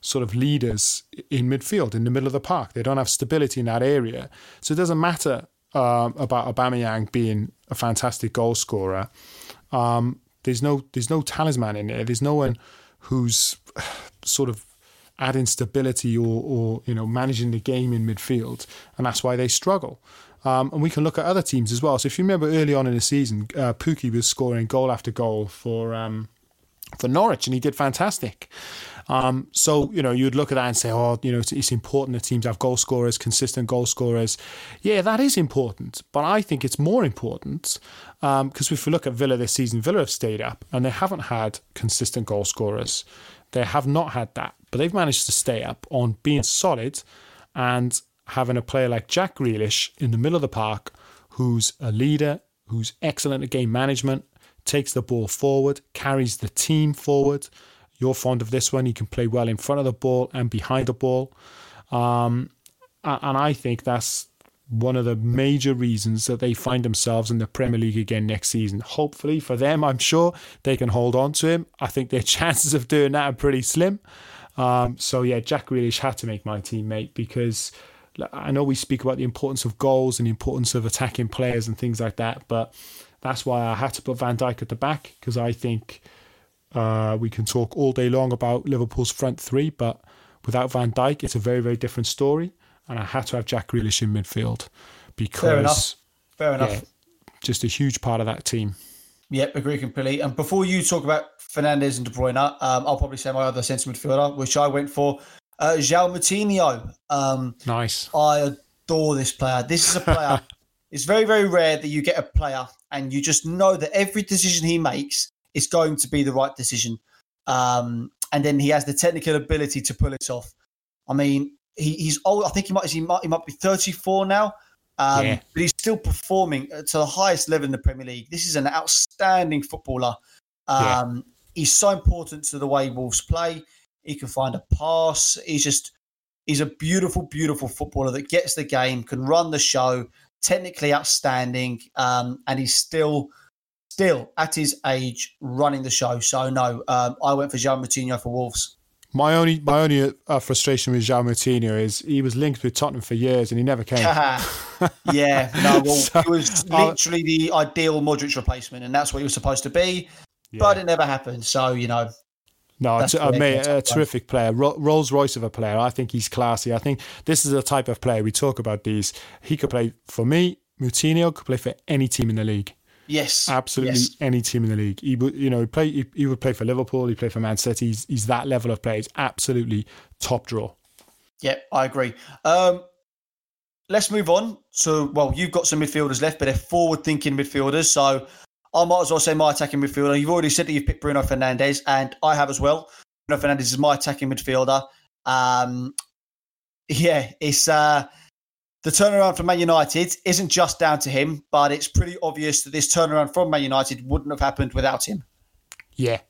sort of leaders in midfield, in the middle of the park. They don't have stability in that area. So it doesn't matter um, about Aubameyang being a fantastic goal scorer. Um, there's no there's no talisman in there. There's no one who's sort of adding stability or, or you know managing the game in midfield, and that's why they struggle. Um, and we can look at other teams as well. So if you remember early on in the season, uh, Pukki was scoring goal after goal for um, for Norwich, and he did fantastic. Um, so you know you'd look at that and say, oh, you know, it's, it's, important that teams have goal scorers, consistent goal scorers. Yeah, that is important, but I think it's more important because um, if we look at Villa this season, Villa have stayed up and they haven't had consistent goal scorers. They have not had that, but they've managed to stay up on being solid and having a player like Jack Grealish in the middle of the park, who's a leader, who's excellent at game management, takes the ball forward, carries the team forward. You're fond of this one. He can play well in front of the ball and behind the ball. Um, and I think that's one of the major reasons that they find themselves in the Premier League again next season. Hopefully for them, I'm sure they can hold on to him. I think their chances of doing that are pretty slim. Um, so yeah, Jack Grealish had to make my teammate because I know we speak about the importance of goals and the importance of attacking players and things like that, but that's why I had to put Van Dijk at the back because I think uh, we can talk all day long about Liverpool's front three, but without Van Dijk, it's a very very different story and I had to have Jack Grealish in midfield because fair enough. Fair enough. Yeah, just a huge part of that team. Yep, agree completely. And before you talk about Fernandes and De Bruyne, um, I'll probably say my other centre midfielder, which I went for, uh, João Moutinho. Um, nice. I adore this player. This is a player. it's very, very rare that you get a player and you just know that every decision he makes is going to be the right decision. Um, and then he has the technical ability to pull it off. I mean, he, he's old. I think he might he might, he might be 34 now. Um, yeah. But he's still performing to the highest level in the Premier League. This is an outstanding footballer. Um, yeah. He's so important to the way Wolves play. He can find a pass. He's just he's a beautiful, beautiful footballer that gets the game, can run the show, technically outstanding, um, and he's still still at his age running the show. So no, um, I went for João Moutinho for Wolves. My only my only uh, frustration with João Moutinho is he was linked with Tottenham for years and he never came. yeah, no, well, it was literally the ideal Modric replacement, and that's what he was supposed to be, yeah. but it never happened. So you know. No, it's uh, a, a terrific player, Rolls Royce of a player. I think he's classy. I think this is the type of player we talk about. These he could play for me. Moutinho could play for any team in the league. Yes, absolutely yes. any team in the league. He would, you know, play. He, he, would play for Liverpool. He play for Man City. He's, he's that level of player. He's absolutely top draw. Yeah, I agree. Um, let's move on. So, well, you've got some midfielders left, but they're forward-thinking midfielders. So, I might as well say my attacking midfielder. You've already said that you've picked Bruno Fernandes, and I have as well. Bruno Fernandes is my attacking midfielder. Um, yeah, it's uh, the turnaround for Man United isn't just down to him, but it's pretty obvious that this turnaround from Man United wouldn't have happened without him. Yeah.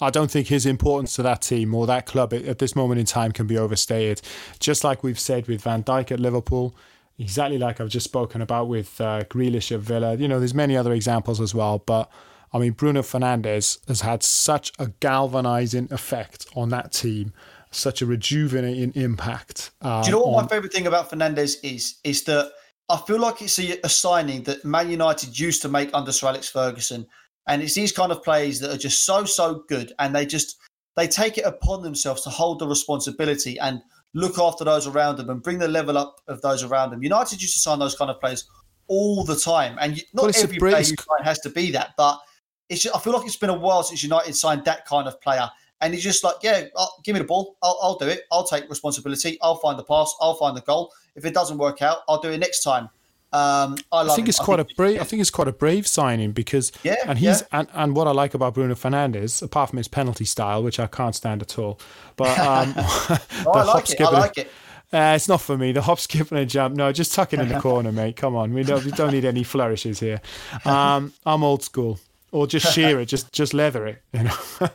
I don't think his importance to that team or that club at this moment in time can be overstated. Just like we've said with Van Dijk at Liverpool, exactly like I've just spoken about with uh, Grealish at Villa. You know, there's many other examples as well, but I mean, Bruno Fernandes has had such a galvanizing effect on that team such a rejuvenating impact. Um, Do you know what on... my favourite thing about Fernandes is? Is that I feel like it's a, a, signing that Man United used to make under Sir Alex Ferguson, and it's these kind of players that are just so so good, and they just they take it upon themselves to hold the responsibility and look after those around them and bring the level up of those around them. United used to sign those kind of players all the time, and not well, every player you sign has to be that, but it's. Just, I feel like it's been a while since United signed that kind of player and he's just like, yeah, I'll, give me the ball. I'll, I'll, do it. I'll take responsibility. I'll find the pass. I'll find the goal. If it doesn't work out, I'll do it next time. Um, I, I, think him. it's quite think a brave. I think it's quite a brave signing because yeah, and he's yeah. and, and what I like about Bruno Fernandes, apart from his penalty style, which I can't stand at all, but um, oh, I like it. I like it. Uh, it's not for me. The hop, skip, and a jump. No, just tuck it in the corner, mate. Come on, we don't we don't need any flourishes here. Um, I'm old school or just shear it, just just leather it. You know.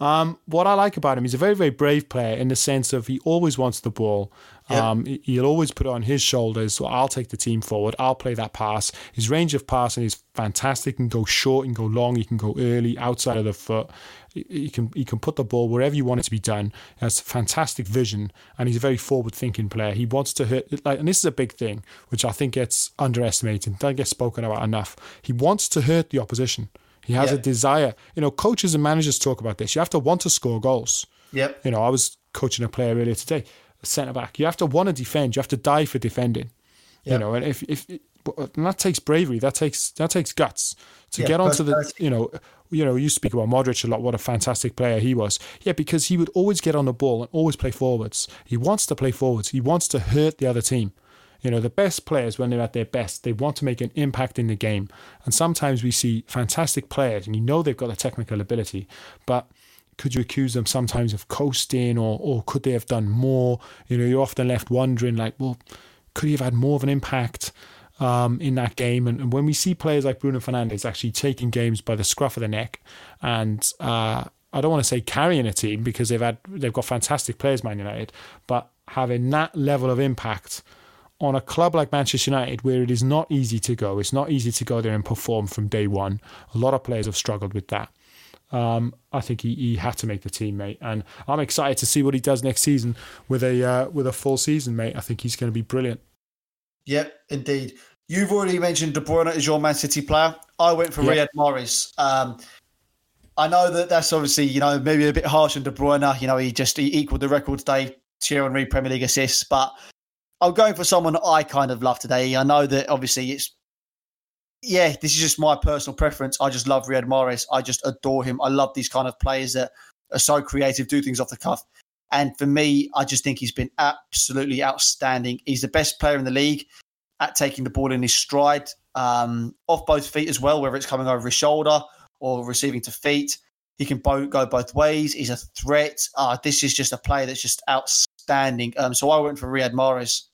um, what I like about him, he's a very very brave player in the sense of he always wants the ball. Yep. Um, he'll always put it on his shoulders. So I'll take the team forward. I'll play that pass. His range of passing is fantastic. He can go short, he can go long, he can go early, outside of the foot. He can he can put the ball wherever you want it to be done. He has fantastic vision, and he's a very forward-thinking player. He wants to hurt, like, and this is a big thing, which I think gets underestimated, doesn't get spoken about enough. He wants to hurt the opposition. He has yeah. a desire. You know, coaches and managers talk about this. You have to want to score goals. Yep. You know, I was coaching a player earlier today, a centre back. You have to want to defend. You have to die for defending. Yep. You know, and if if and that takes bravery, that takes that takes guts to yeah, get onto the. You know, you know, you speak about Modric a lot. What a fantastic player he was. Yeah, because he would always get on the ball and always play forwards. He wants to play forwards. He wants to hurt the other team. You know, the best players, when they're at their best, they want to make an impact in the game. And sometimes we see fantastic players, and you know they've got the technical ability, but could you accuse them sometimes of coasting or, or could they have done more? You know, you're often left wondering, like, well, could he have had more of an impact? um, in that game. And, and, when we see players like Bruno Fernandes actually taking games by the scruff of the neck, and uh, I don't want to say carrying a team because they've had they've got fantastic players, Man United, but having that level of impact on a club like Manchester United, where it is not easy to go, it's not easy to go there and perform from day one. A lot of players have struggled with that. Um, I think he, he had to make the team, mate, and I'm excited to see what he does next season with a uh, with a full season, mate. I think he's going to be brilliant. Yep, indeed. You've already mentioned De Bruyne as your Man City player. I went for yep. Riyad Mahrez. Um, I know that that's obviously you know maybe a bit harsh on De Bruyne. You know he just he equaled the record today, Thierry Henry Premier League assists, but I'm going for someone I kind of love today. I know that obviously it's yeah, this is just my personal preference. I just love Riyad Mahrez. I just adore him. I love these kind of players that are so creative, do things off the cuff. And for me, I just think he's been absolutely outstanding. He's the best player in the league at taking the ball in his stride, um, off both feet as well, whether it's coming over his shoulder or receiving to feet. He can go both ways. He's a threat. Uh, this is just a player that's just outstanding. Um, so I went for Riyad Mahrez.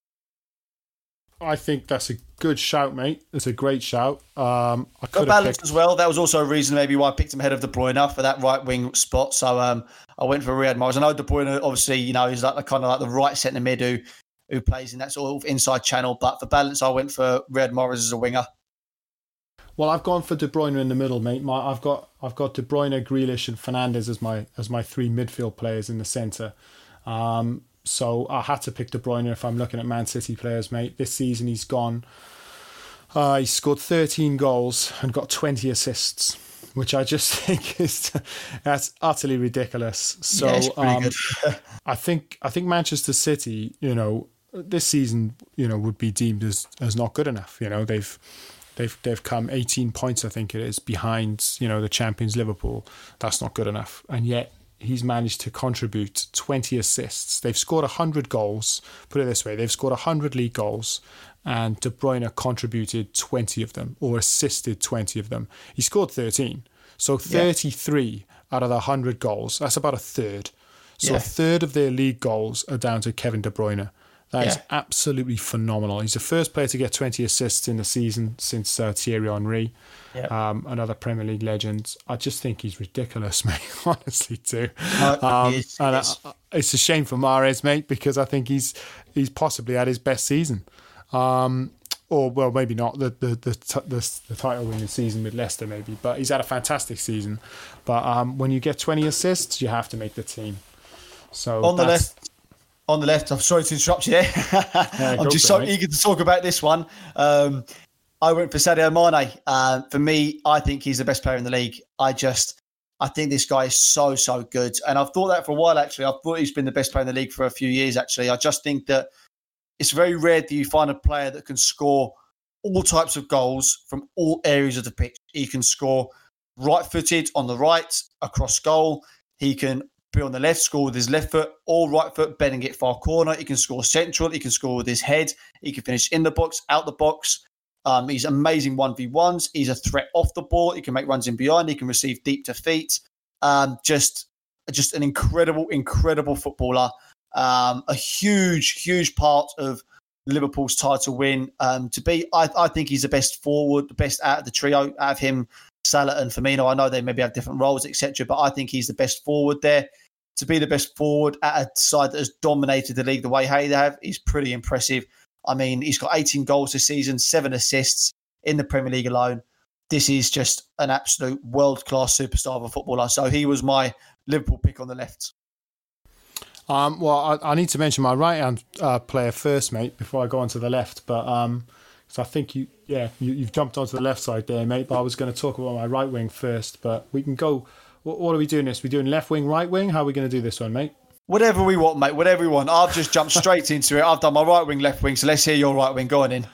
I think that's a good shout, mate. It's a great shout. Um, I could balance picked... as well. That was also a reason maybe why I picked him ahead of De Bruyne for that right wing spot. So um, I went for Riyad Mahrez. I know De Bruyne, obviously, you know, he's like the kind of like the right centre mid who, who plays in that sort of inside channel. But for balance, I went for Riyad Mahrez as a winger. Well, I've gone for De Bruyne in the middle, mate. My, I've got I've got De Bruyne, Grealish, and Fernandes as my as my three midfield players in the centre. Um, so I had to pick De Bruyne if I'm looking at Man City players, mate. This season he's gone. Uh, he scored 13 goals and got 20 assists, which I just think is that's utterly ridiculous. So yeah, um, I think I think Manchester City, you know, this season, you know, would be deemed as as not good enough. You know, they've they've they've come 18 points, I think it is, behind you know the champions Liverpool. That's not good enough, and yet he's managed to contribute 20 assists. They've scored 100 goals. Put it this way, they've scored 100 league goals and De Bruyne contributed 20 of them or assisted 20 of them. He scored 13. So 33 yeah. out of the 100 goals, that's about a third. So yeah. a third of their league goals are down to Kevin De Bruyne. That yeah. is absolutely phenomenal. He's the first player to get 20 assists in the season since uh, Thierry Henry, yep. um, another Premier League legend. I just think he's ridiculous, mate. Honestly, too. um, and I, it's a shame for Mahrez, mate, because I think he's he's possibly had his best season. Um, or well, maybe not the the the, the, the title winning season with Leicester, maybe, but he's had a fantastic season. But um, when you get 20 assists, you have to make the team. So on the list, on the left. I'm sorry to interrupt you there. yeah, I'm just so eager to talk about this one. Um, I went for Sadio Mane. Uh, for me, I think he's the best player in the league. I just, I think this guy is so, so good. And I've thought that for a while, actually. I've thought he's been the best player in the league for a few years, actually. I just think that it's very rare that you find a player that can score all types of goals from all areas of the pitch. He can score right footed on the right, across goal. He can be on the left, score with his left foot or right foot, bending it far corner. He can score central. He can score with his head. He can finish in the box, out the box. Um, he's amazing 1v1s. He's a threat off the ball. He can make runs in behind. He can receive deep to feet. Um, just, just an incredible, incredible footballer. Um, a huge, huge part of Liverpool's title win. Um, to be, I, I think he's the best forward, the best out of the trio. Out of him, Salah and Firmino. I know they maybe have different roles, etc., but I think he's the best forward there. To be the best forward at a side that has dominated the league the way they have is pretty impressive. I mean, he's got 18 goals this season, seven assists in the Premier League alone. This is just an absolute world class superstar of a footballer. So he was my Liverpool pick on the left. Um, well, I, I, need to mention my right hand uh, player first, mate, before I go on to the left. But um, so I think you, yeah, you, have jumped onto the left side there, mate. But I was going to talk about my right wing first. But we can go. What, what are we doing this? We doing left wing, right wing? How are we going to do this one, mate? Whatever we want, mate. Whatever we want. I've just jumped straight into it. I've done my right wing, left wing. So let's hear your right wing. Go on in.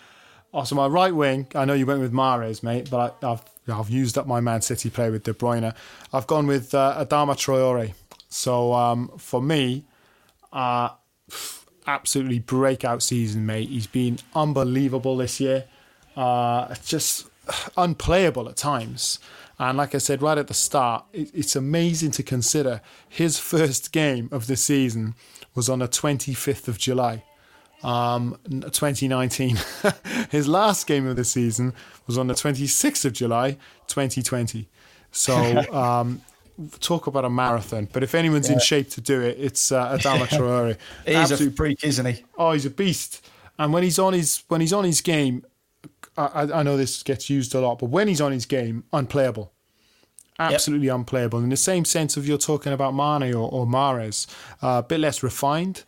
Oh, so my right wing. I know you went with Mahrez, mate, but I, have I've used up my Man City play with De Bruyne. I've gone with uh, Adama Traore. So um, for me, uh, absolutely breakout season, mate. He's been unbelievable this year. Uh, just unplayable at times. And like I said right at the start, it's amazing to consider his first game of the season was on the 25th of July. Um, 2019, his last game of the season was on the 26th of July, 2020. So, um, talk about a marathon. But if anyone's yeah. in shape to do it, it's uh, Adama Traore. he's Absolute, a freak, isn't he? Oh, he's a beast. And when he's on his when he's on his game, I, I know this gets used a lot, but when he's on his game, unplayable absolutely yep. unplayable. In the same sense of you're talking about Mane or, or Mahrez, uh, a bit less refined,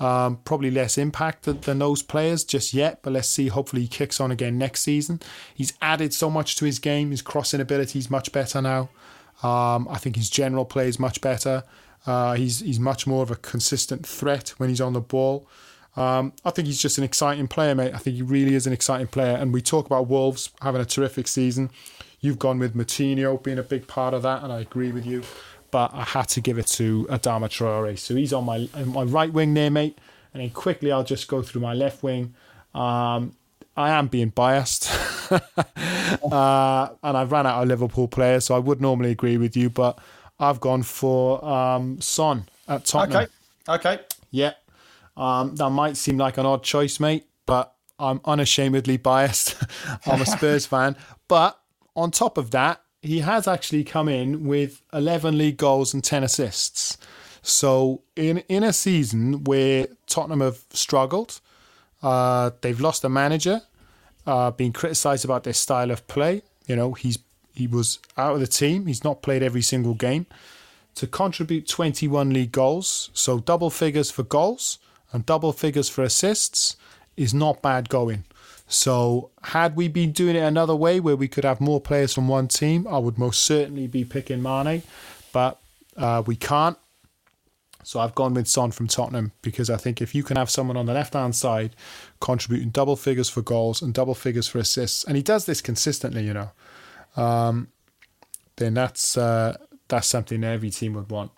um, probably less impact than those players just yet, but let's see. Hopefully, he kicks on again next season. He's added so much to his game. His crossing ability is much better now. Um, I think his general play is much better. Uh, he's he's much more of a consistent threat when he's on the ball. Um, I think he's just an exciting player, mate. I think he really is an exciting player. And we talk about Wolves having a terrific season. You've gone with Moutinho being a big part of that, and I agree with you. But I had to give it to Adama Traore. So he's on my my right wing there, mate. And then quickly, I'll just go through my left wing. Um, I am being biased, uh, and I've ran out of Liverpool players, so I would normally agree with you, but I've gone for um, Son at Tottenham. Okay, okay, yeah. Um, that might seem like an odd choice, mate, but I'm unashamedly biased. I'm a Spurs fan, but on top of that, he has actually come in with 11 league goals and 10 assists. So in in a season where Tottenham have struggled, uh, they've lost a manager, uh, been criticised about their style of play. You know, he's he was out of the team. He's not played every single game. To contribute 21 league goals, so double figures for goals and double figures for assists, is not bad going. So, had we been doing it another way where we could have more players from one team, I would most certainly be picking Mane, but uh, we can't. So I've gone with Son from Tottenham because I think if you can have someone on the left hand side contributing double figures for goals and double figures for assists, and he does this consistently, you know, um, then that's uh, that's something every team would want.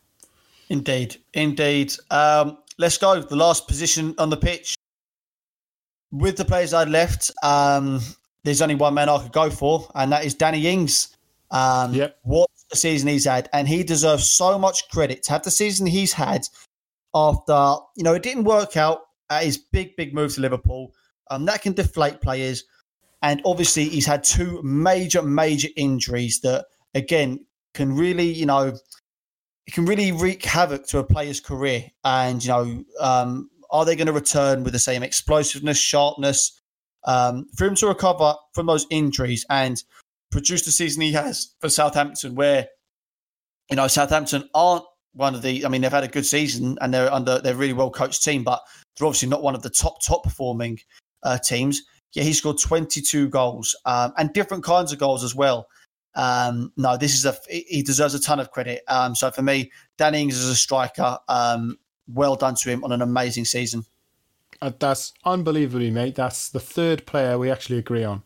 Indeed, indeed. Um, let's go. The last position on the pitch with the players I'd left. Um, there's only one man I could go for, and that is Danny Ings. Um, yep. What a season he's had, and he deserves so much credit to have the season he's had. After you know, it didn't work out at his big, big move to Liverpool. Um, that can deflate players, and obviously he's had two major, major injuries that again can really, you know, it can really wreak havoc to a player's career. And you know, um, are they going to return with the same explosiveness, sharpness? Um, for him to recover from those injuries and produce the season he has for Southampton, where you know Southampton aren't one of the. I mean, they've had a good season and they're under they're really well coached team, but they're obviously not one of the top top performing uh, teams. Yeah, he scored 22 goals um, and different kinds of goals as well. Um, no, this is a he deserves a ton of credit. Um, so for me, Dan Ings is a striker. Um, well done to him on an amazing season. Uh, that's unbelievably, mate. That's the third player we actually agree on.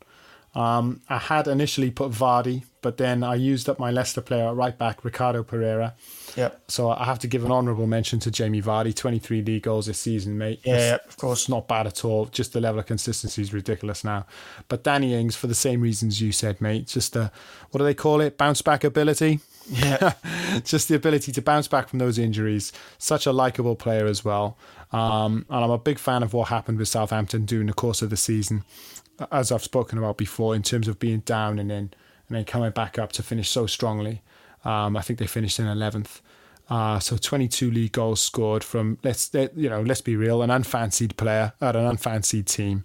Um, I had initially put Vardy, but then I used up my Leicester player right back, Ricardo Pereira. Yeah. So I have to give an honourable mention to Jamie Vardy, 23 league goals this season, mate. Yeah, yeah, of course. Not bad at all. Just the level of consistency is ridiculous now. But Danny Ings, for the same reasons you said, mate, just a, what do they call it? Bounce back ability. Yeah. just the ability to bounce back from those injuries. Such a likable player as well. Um, and I'm a big fan of what happened with Southampton during the course of the season as I've spoken about before, in terms of being down and then and then coming back up to finish so strongly. Um, I think they finished in eleventh. Uh, so 22 league goals scored from let's you know let's be real, an unfancied player at an unfancied team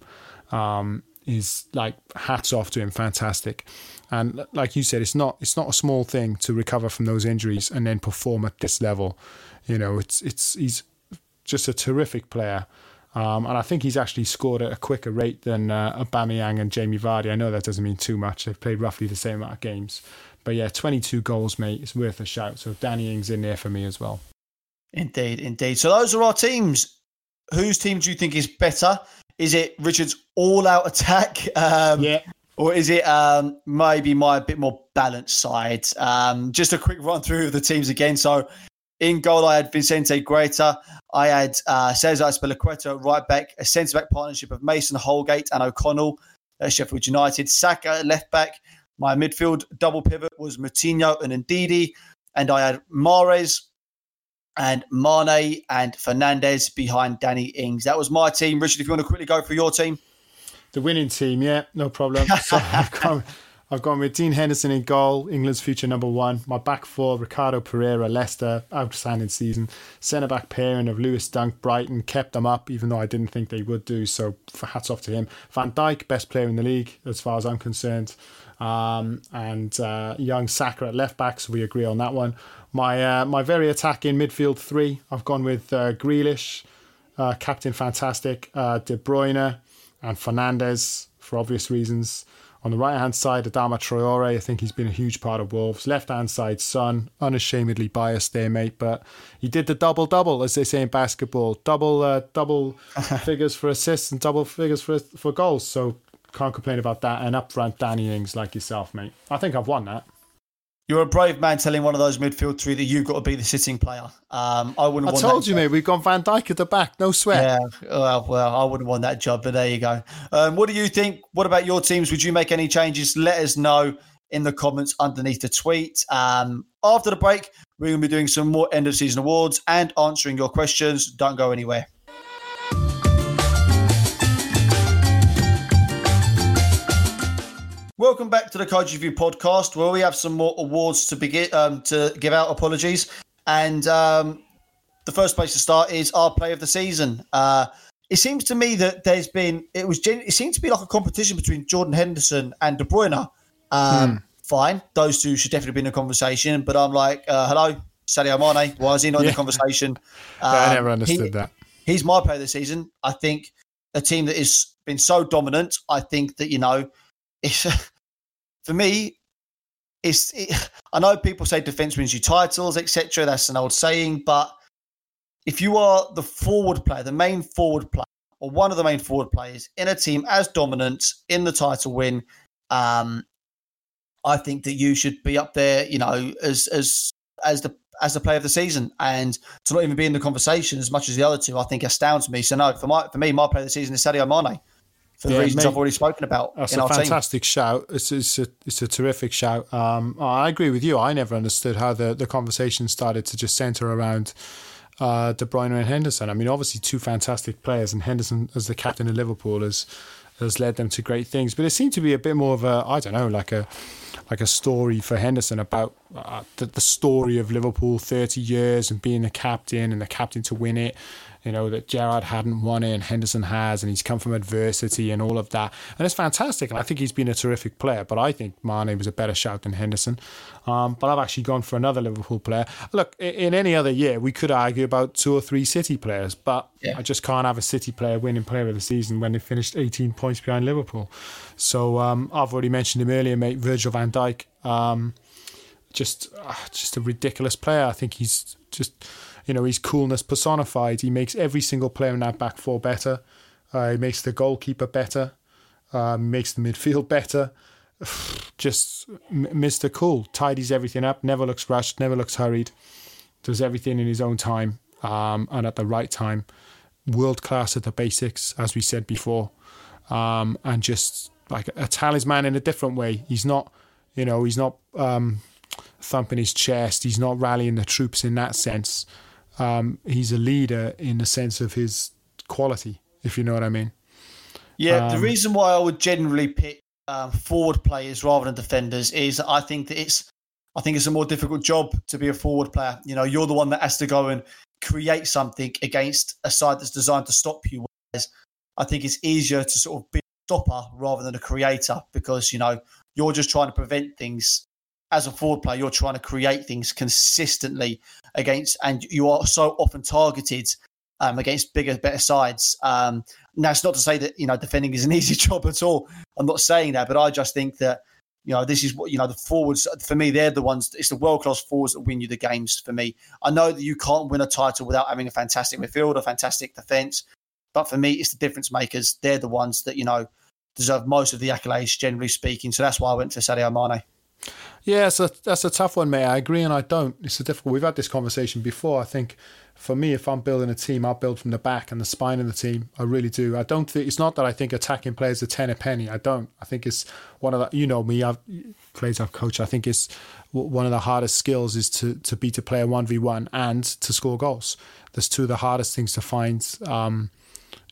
um, is like hats off to him, fantastic. And like you said, it's not it's not a small thing to recover from those injuries and then perform at this level. You know, it's it's he's just a terrific player. Um, and I think he's actually scored at a quicker rate than uh, Aubameyang and Jamie Vardy. I know that doesn't mean too much. They've played roughly the same amount of games. But yeah, 22 goals, mate. It's worth a shout. So Danny Ings in there for me as well. Indeed, indeed. So those are our teams. Whose team do you think is better? Is it Richard's all-out attack? Um, yeah. Or is it um, maybe my bit more balanced side? Um, just a quick run through of the teams again. So in goal, I had Vicente Guaita. I had uh, Cesar Azpilicueta right back, a centre back partnership of Mason Holgate and O'Connell at Sheffield United. Saka left back. My midfield double pivot was Moutinho and Ndidi. And I had Mahrez and Mane and Fernandes behind Danny Ings. That was my team. Richard, if you want to quickly go for your team. The winning team, yeah, no problem. So I've gone, I've gone with Dean Henderson in goal, England's future number one. My back four, Ricardo Pereira, Leicester, outstanding season. Centre back pairing of Lewis Dunk, Brighton, kept them up, even though I didn't think they would do. So hats off to him. Van Dijk, best player in the league, as far as I'm concerned. Um, and uh, young Saka at left back, so we agree on that one. My uh, my very attacking midfield three, I've gone with uh, Grealish, uh, captain fantastic, uh, De Bruyne, and Fernandes for obvious reasons. On the right hand side, Adama Traore, I think he's been a huge part of Wolves. Left hand side, Son, unashamedly biased there, mate, but he did the double double, as they say in basketball. Double uh, double figures for assists and double figures for for goals. So can't complain about that. And up front, Danny Ings, like yourself, mate. I think I've won that. You're a brave man telling one of those midfield three that you've got to be the sitting player. Um, I wouldn't. I told you, job. mate. We've gone Van Dijk at the back. No sweat. Yeah. Well, well, I wouldn't want that job, but there you go. Um, what do you think? What about your teams? Would you make any changes? Let us know in the comments underneath the tweet. Um, after the break, we're going to be doing some more end of season awards and answering your questions. Don't go anywhere. Welcome back to the Coach Review podcast, where we have some more awards to begin um, to give out. Apologies, and um, the first place to start is our play of the season. Uh, it seems to me that there's been it was gen- it seems to be like a competition between Jordan Henderson and De Bruyne. Um, hmm. Fine, those two should definitely be in a conversation. But I'm like, uh, hello, Sadio Mane. Why is he not yeah. in the conversation? I never um, understood he, that. He's my play of the season. I think a team that has been so dominant. I think that you know it's for me, it's. It, I know people say defense wins you titles, etc. That's an old saying, but if you are the forward player, the main forward player, or one of the main forward players in a team as dominant in the title win, um, I think that you should be up there. You know, as as as the as the player of the season, and to not even be in the conversation as much as the other two, I think astounds me. So no, for my for me, my player of the season is Sadio Mane for the yeah, reasons mate, I've already spoken about. That's a fantastic team. shout. It's, it's, a, it's a terrific shout. Um, I agree with you. I never understood how the, the conversation started to just centre around uh, De Bruyne and Henderson. I mean, obviously, two fantastic players, and Henderson, as the captain of Liverpool, has has led them to great things. But it seemed to be a bit more of a, I don't know, like a like a story for Henderson about uh, the, the story of Liverpool 30 years and being the captain and the captain to win it you know, that Gerrard hadn't won it and Henderson has, and he's come from adversity and all of that. And it's fantastic. And I think he's been a terrific player, but I think Mane was a better shout than Henderson. Um, but I've actually gone for another Liverpool player. Look, in any other year, we could argue about two or three City players, but yeah. I just can't have a City player winning player of the season when they finished 18 points behind Liverpool. So um, I've already mentioned him earlier, mate, Virgil van Dijk. Um, just, uh, just a ridiculous player. I think he's just you know, he's coolness personified. He makes every single player in that back four better. Uh, he makes the goalkeeper better. Uh, makes the midfield better. Just Mr. Cool. Tidies everything up. Never looks rushed. Never looks hurried. Does everything in his own time um, and at the right time. World class at the basics, as we said before. Um, and just like a talisman in a different way. He's not, you know, he's not um, thumping his chest. He's not rallying the troops in that sense um, he's a leader in the sense of his quality, if you know what I mean. Yeah, um, the reason why I would generally pick um, forward players rather than defenders is I think that it's I think it's a more difficult job to be a forward player. You know, you're the one that has to go and create something against a side that's designed to stop you. Whereas I think it's easier to sort of be a stopper rather than a creator because you know you're just trying to prevent things as a forward player, you're trying to create things consistently against, and you are so often targeted um, against bigger, better sides. Um, now, it's not to say that you know defending is an easy job at all. I'm not saying that, but I just think that you know this is what you know the forwards for me. They're the ones. It's the world class forwards that win you the games. For me, I know that you can't win a title without having a fantastic midfield, a fantastic defense. But for me, it's the difference makers. They're the ones that you know deserve most of the accolades, generally speaking. So that's why I went for Sadio Mane. Yeah, so that's a tough one, mate. I agree and I don't. It's a difficult. We've had this conversation before. I think for me, if I'm building a team, I'll build from the back and the spine of the team. I really do. I don't think it's not that I think attacking players are ten a penny. I don't. I think it's one of the. You know me. I've played as coach. I think it's one of the hardest skills is to to beat a player one v one and to score goals. There's two of the hardest things to find. Um,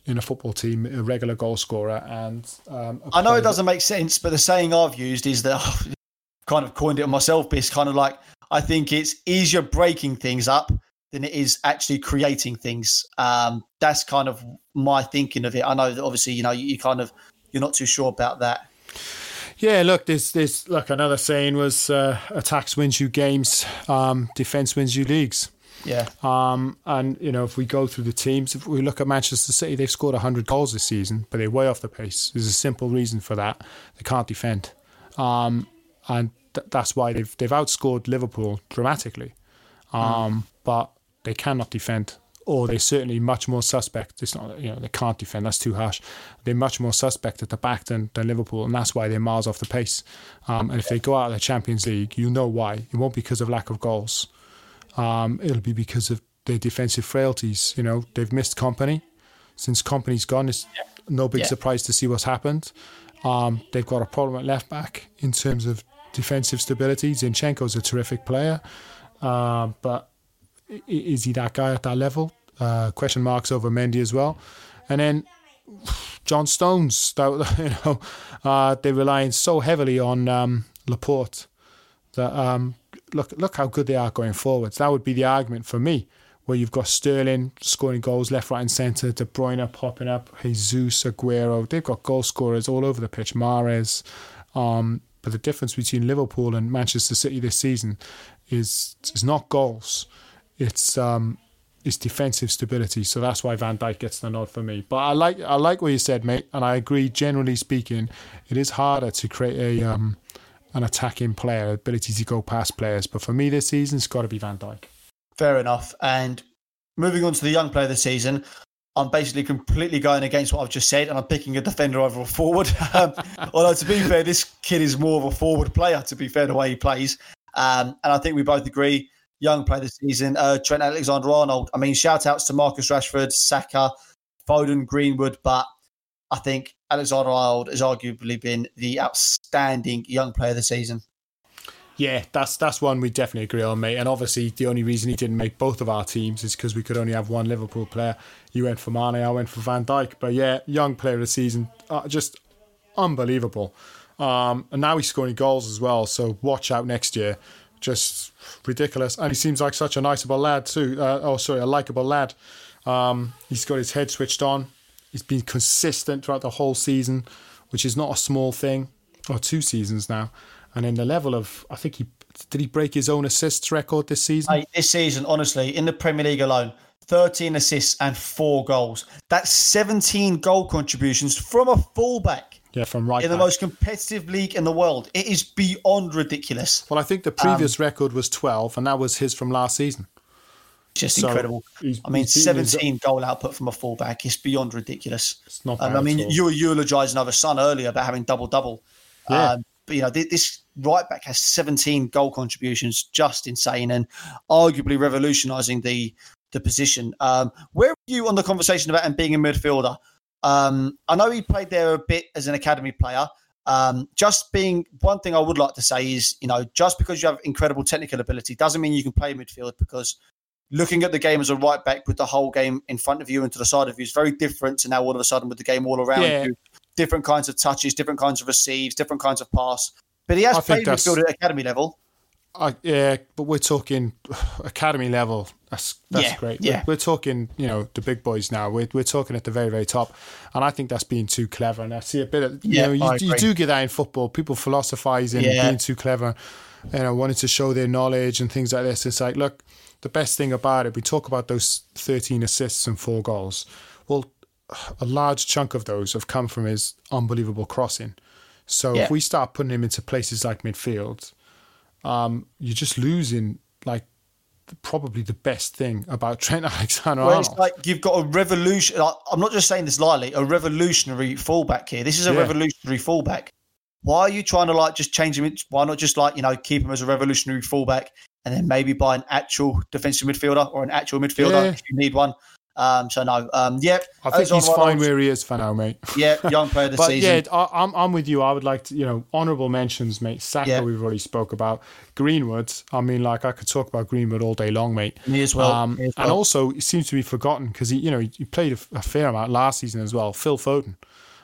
in a football team, a regular goal scorer, and um, I know it doesn't make sense, but the saying I've used is that kind of coined it on myself, but it's kind of like I think it's easier breaking things up than it is actually creating things. Um, that's kind of my thinking of it. I know that obviously, you know, you, you kind of you're not too sure about that. Yeah, look, this this look another saying was uh, attacks wins you games, um, defense wins you leagues. Yeah. Um, and you know, if we go through the teams, if we look at Manchester City, they've scored 100 goals this season, but they're way off the pace. There's a simple reason for that: they can't defend. Um, and th- that's why they've they've outscored Liverpool dramatically. Um, mm. But they cannot defend, or they're certainly much more suspect. It's not you know they can't defend. That's too harsh. They're much more suspect at the back than, than Liverpool, and that's why they're miles off the pace. Um, and if they go out of the Champions League, you know why. It won't be because of lack of goals. Um, it'll be because of their defensive frailties. You know they've missed Kompany. since Kompany's gone. It's no big yeah. surprise to see what's happened. Um, they've got a problem at left back in terms of defensive stability. Zinchenko's a terrific player, uh, but is he that guy at that level? Uh, question marks over Mendy as well, and then John Stones. That, you know, uh, they're relying so heavily on um, Laporte that um, look look how good they are going forwards. That would be the argument for me, where you've got Sterling scoring goals left, right, and centre, De Bruyne popping up, Jesus, Aguero. They've got goal scorers all over the pitch. Mahrez. Um, but the difference between Liverpool and Manchester City this season is is not goals. It's um, it's defensive stability. So that's why Van Dijk gets the nod for me. But I like I like what you said, mate, and I agree. Generally speaking, it is harder to create a um, an attacking player, ability to go past players. But for me this season, it's got to be Van Dijk. Fair enough. And moving on to the young player this season, I'm basically completely going against what I've just said, and I'm picking a defender over a forward. um, although to be fair, this kid is more of a forward player. To be fair, the way he plays, um, and I think we both agree, young player this season, uh, Trent Alexander-Arnold. I mean, shout outs to Marcus Rashford, Saka, Foden, Greenwood, but I think Alexander-Arnold has arguably been the outstanding young player of the season. Yeah, that's that's one we definitely agree on, mate. And obviously, the only reason he didn't make both of our teams is because we could only have one Liverpool player. You went for Mane, I went for Van Dijk. But yeah, young player of the season, uh, just unbelievable. Um, and now he's scoring goals as well. So watch out next year. Just ridiculous. And he seems like such a niceable lad too. Uh, oh, sorry, a likable lad. Um, he's got his head switched on. He's been consistent throughout the whole season, which is not a small thing. Or two seasons now. And then the level of, I think he did he break his own assists record this season? Hey, this season, honestly, in the Premier League alone, 13 assists and four goals. That's 17 goal contributions from a fullback. Yeah, from right in the most competitive league in the world. It is beyond ridiculous. Well, I think the previous um, record was 12, and that was his from last season. Just so incredible. I mean, 17 goal output from a fullback is beyond ridiculous. It's not. Um, I mean, you were eulogising our son earlier about having double double. Yeah. Um, but you know, this right back has 17 goal contributions, just insane, and arguably revolutionising the the position. Um, where are you on the conversation about him being a midfielder? Um, I know he played there a bit as an academy player. Um, just being one thing I would like to say is, you know, just because you have incredible technical ability doesn't mean you can play midfield because looking at the game as a right back with the whole game in front of you and to the side of you is very different to now all of a sudden with the game all around yeah. you. Different kinds of touches, different kinds of receives, different kinds of pass. But he has I played midfield at academy level. I, yeah, but we're talking academy level. That's that's yeah, great. Yeah. We're, we're, talking, you know, the big boys now. We're, we're talking at the very, very top. And I think that's being too clever. And I see a bit of, you yeah, know, you, you, do get that in football. People philosophizing yeah. being too clever, you know, wanting to show their knowledge and things like this. It's like, look, the best thing about it, we talk about those 13 assists and four goals. Well, a large chunk of those have come from his unbelievable crossing. So yeah. if we start putting him into places like midfield, um, you're just losing like probably the best thing about Trent Alexander. Well, like you've got a revolution. I'm not just saying this lightly. A revolutionary fullback here. This is a yeah. revolutionary fullback. why are you trying to like just change him? Why not just like you know keep him as a revolutionary fullback and then maybe buy an actual defensive midfielder or an actual midfielder yeah. if you need one. Um, so no, um, yeah, I think he's fine where he is for now, mate. Yeah, young player of the but season. yeah, I, am I'm with you. I would like to, you know, honourable mentions, mate. Saka, yeah. we've already spoke about. Greenwood, I mean, like I could talk about Greenwood all day long, mate. Me as well. Um, as well. And also, it seems to be forgotten because he, you know, he played a, a, fair amount last season as well. Phil Foden.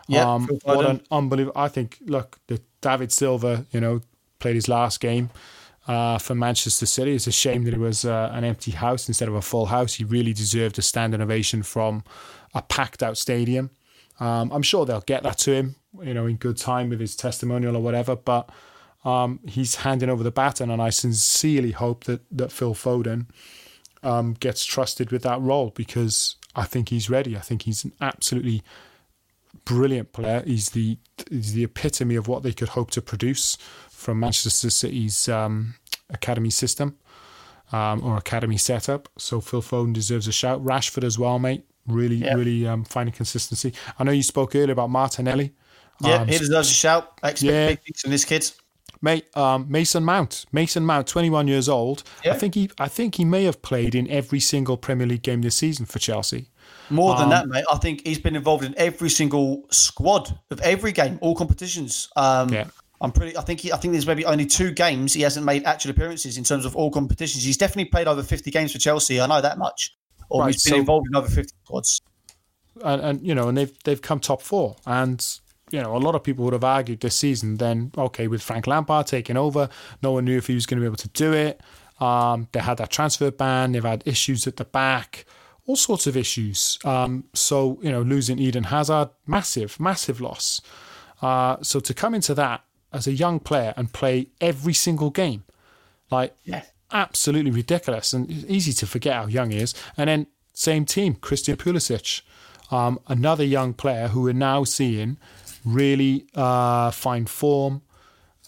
Yeah, um, what an unbelievable. I think. Look, the David Silva, you know, played his last game uh, for Manchester City. It's a shame that it was uh, an empty house instead of a full house. He really deserved a standing ovation from a packed out stadium. Um, I'm sure they'll get that to him, you know, in good time with his testimonial or whatever. But um, he's handing over the baton, and I sincerely hope that that Phil Foden um, gets trusted with that role because I think he's ready. I think he's an absolutely brilliant player. He's the he's the epitome of what they could hope to produce from Manchester City's um, academy system um, or academy setup. So Phil Foden deserves a shout. Rashford as well, mate. Really, yeah. really um, finding consistency. I know you spoke earlier about Martinelli. Yeah, um, he deserves a shout. I expect yeah. big things from this kid. Mate, um, Mason Mount. Mason Mount, 21 years old. Yeah. I think he, I think he may have played in every single Premier League game this season for Chelsea. More than um, that, mate. I think he's been involved in every single squad of every game, all competitions. Um, yeah. I'm pretty. I think. He, I think there's maybe only two games he hasn't made actual appearances in terms of all competitions. He's definitely played over 50 games for Chelsea. I know that much. Or right, he's been so, involved in over 50 squads. And, and you know, and they've they've come top four. And you know, a lot of people would have argued this season. Then okay, with Frank Lampard taking over, no one knew if he was going to be able to do it. Um, they had that transfer ban. They've had issues at the back all sorts of issues. Um, so, you know, losing Eden Hazard, massive, massive loss. Uh, so to come into that as a young player and play every single game. Like, yeah. absolutely ridiculous and easy to forget how young he is. And then, same team, Christian Pulisic, um, another young player who we're now seeing really uh, find form,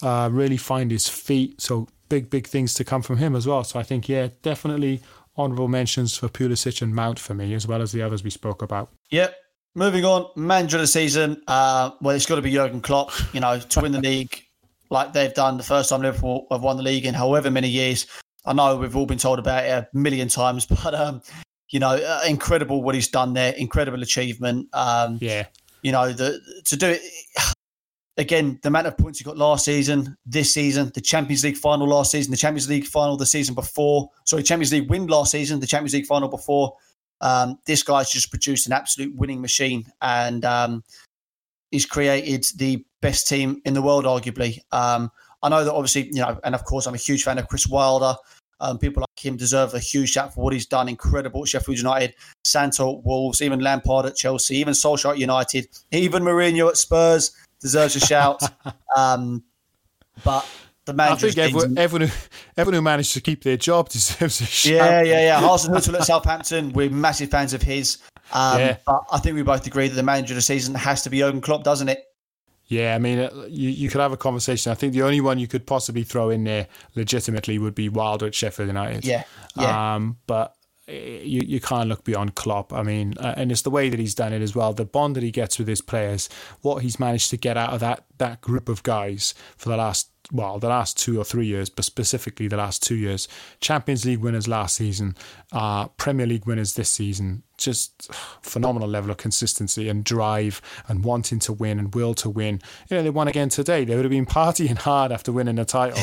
uh, really find his feet. So, big, big things to come from him as well. So, I think, yeah, definitely honourable mentions for Pulisic and Mount for me, as well as the others we spoke about. Yep, Moving on, manager of the season. Uh, well, it's got to be Jurgen Klopp. You know, to win the league like they've done the first time Liverpool have won the league in however many years. I know we've all been told about it a million times, but um, you know, uh, incredible what he's done there. Incredible achievement. Um, yeah. You know, the to do it again. The amount of points he got last season, this season, the Champions League final last season, the Champions League final the season before. Sorry, Champions League win last season, the Champions League final before. Um, this guy's just produced an absolute winning machine and um, he's created the best team in the world, arguably. Um, I know that obviously, you know, and of course, I'm a huge fan of Chris Wilder. Um, people like him deserve a huge shout for what he's done. Incredible at Sheffield United, Santo Wolves, even Lampard at Chelsea, even Solskjaer at United, even Mourinho at Spurs deserves a shout. um, but the. I think everyone, everyone, who, everyone who managed to keep their job deserves a shout. Yeah, yeah, yeah. Hasenhüttl at Southampton, we're massive fans of his. Um, yeah. But I think we both agree that the manager of the season has to be Jurgen Klopp, doesn't it? Yeah, I mean, uh, you, you could have a conversation. I think the only one you could possibly throw in there legitimately would be Wilder at Sheffield United. Yeah, yeah. Um, but you, you can't look beyond Klopp. I mean, uh, and it's the way that he's done it as well. The bond that he gets with his players, what he's managed to get out of that that group of guys for the last well, the last two or three years, but specifically the last two years. Champions League winners last season, uh, Premier League winners this season. Just phenomenal level of consistency and drive and wanting to win and will to win. You know, they won again today. They would have been partying hard after winning the title.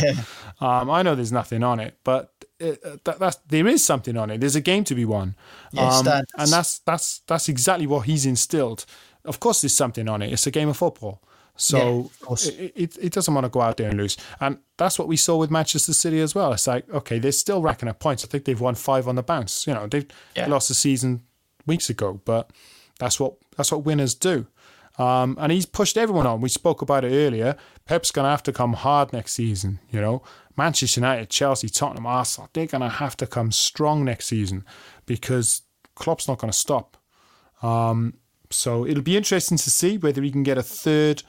um, I know there's nothing on it, but it, uh, that, that's, there is something on it. There's a game to be won, yes, um, and that's that's that's exactly what he's instilled. Of course, there's something on it. It's a game of football. So yeah, it, it, it, doesn't want to go out there and lose. And that's what we saw with Manchester City as well. It's like, okay, they're still racking up points. I think they've won five on the bounce. You know, they've yeah. lost the season weeks ago, but that's what that's what winners do. Um, and he's pushed everyone on. We spoke about it earlier. Pep's going to have to come hard next season. You know, Manchester United, Chelsea, Tottenham, Arsenal, they're going to have to come strong next season because Klopp's not going to stop. Um, so it'll be interesting to see whether he can get a third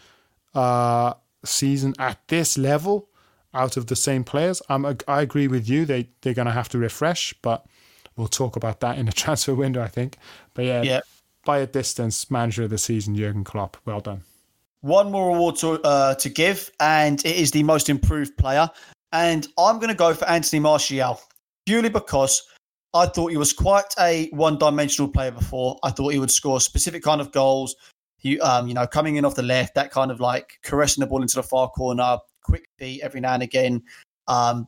uh, season at this level out of the same players. I'm, I agree with you. They they're going to have to refresh, but we'll talk about that in the transfer window. I think. But yeah, yeah. by a distance, manager of the season, Jurgen Klopp. Well done. one more award to uh, to give, and it is the most improved player. And I'm going to go for Anthony Martial purely because I thought he was quite a one-dimensional player before. I thought he would score specific kind of goals. He, um, you know, coming in off the left, that kind of like caressing the ball into the far corner, quick beat every now and again, um,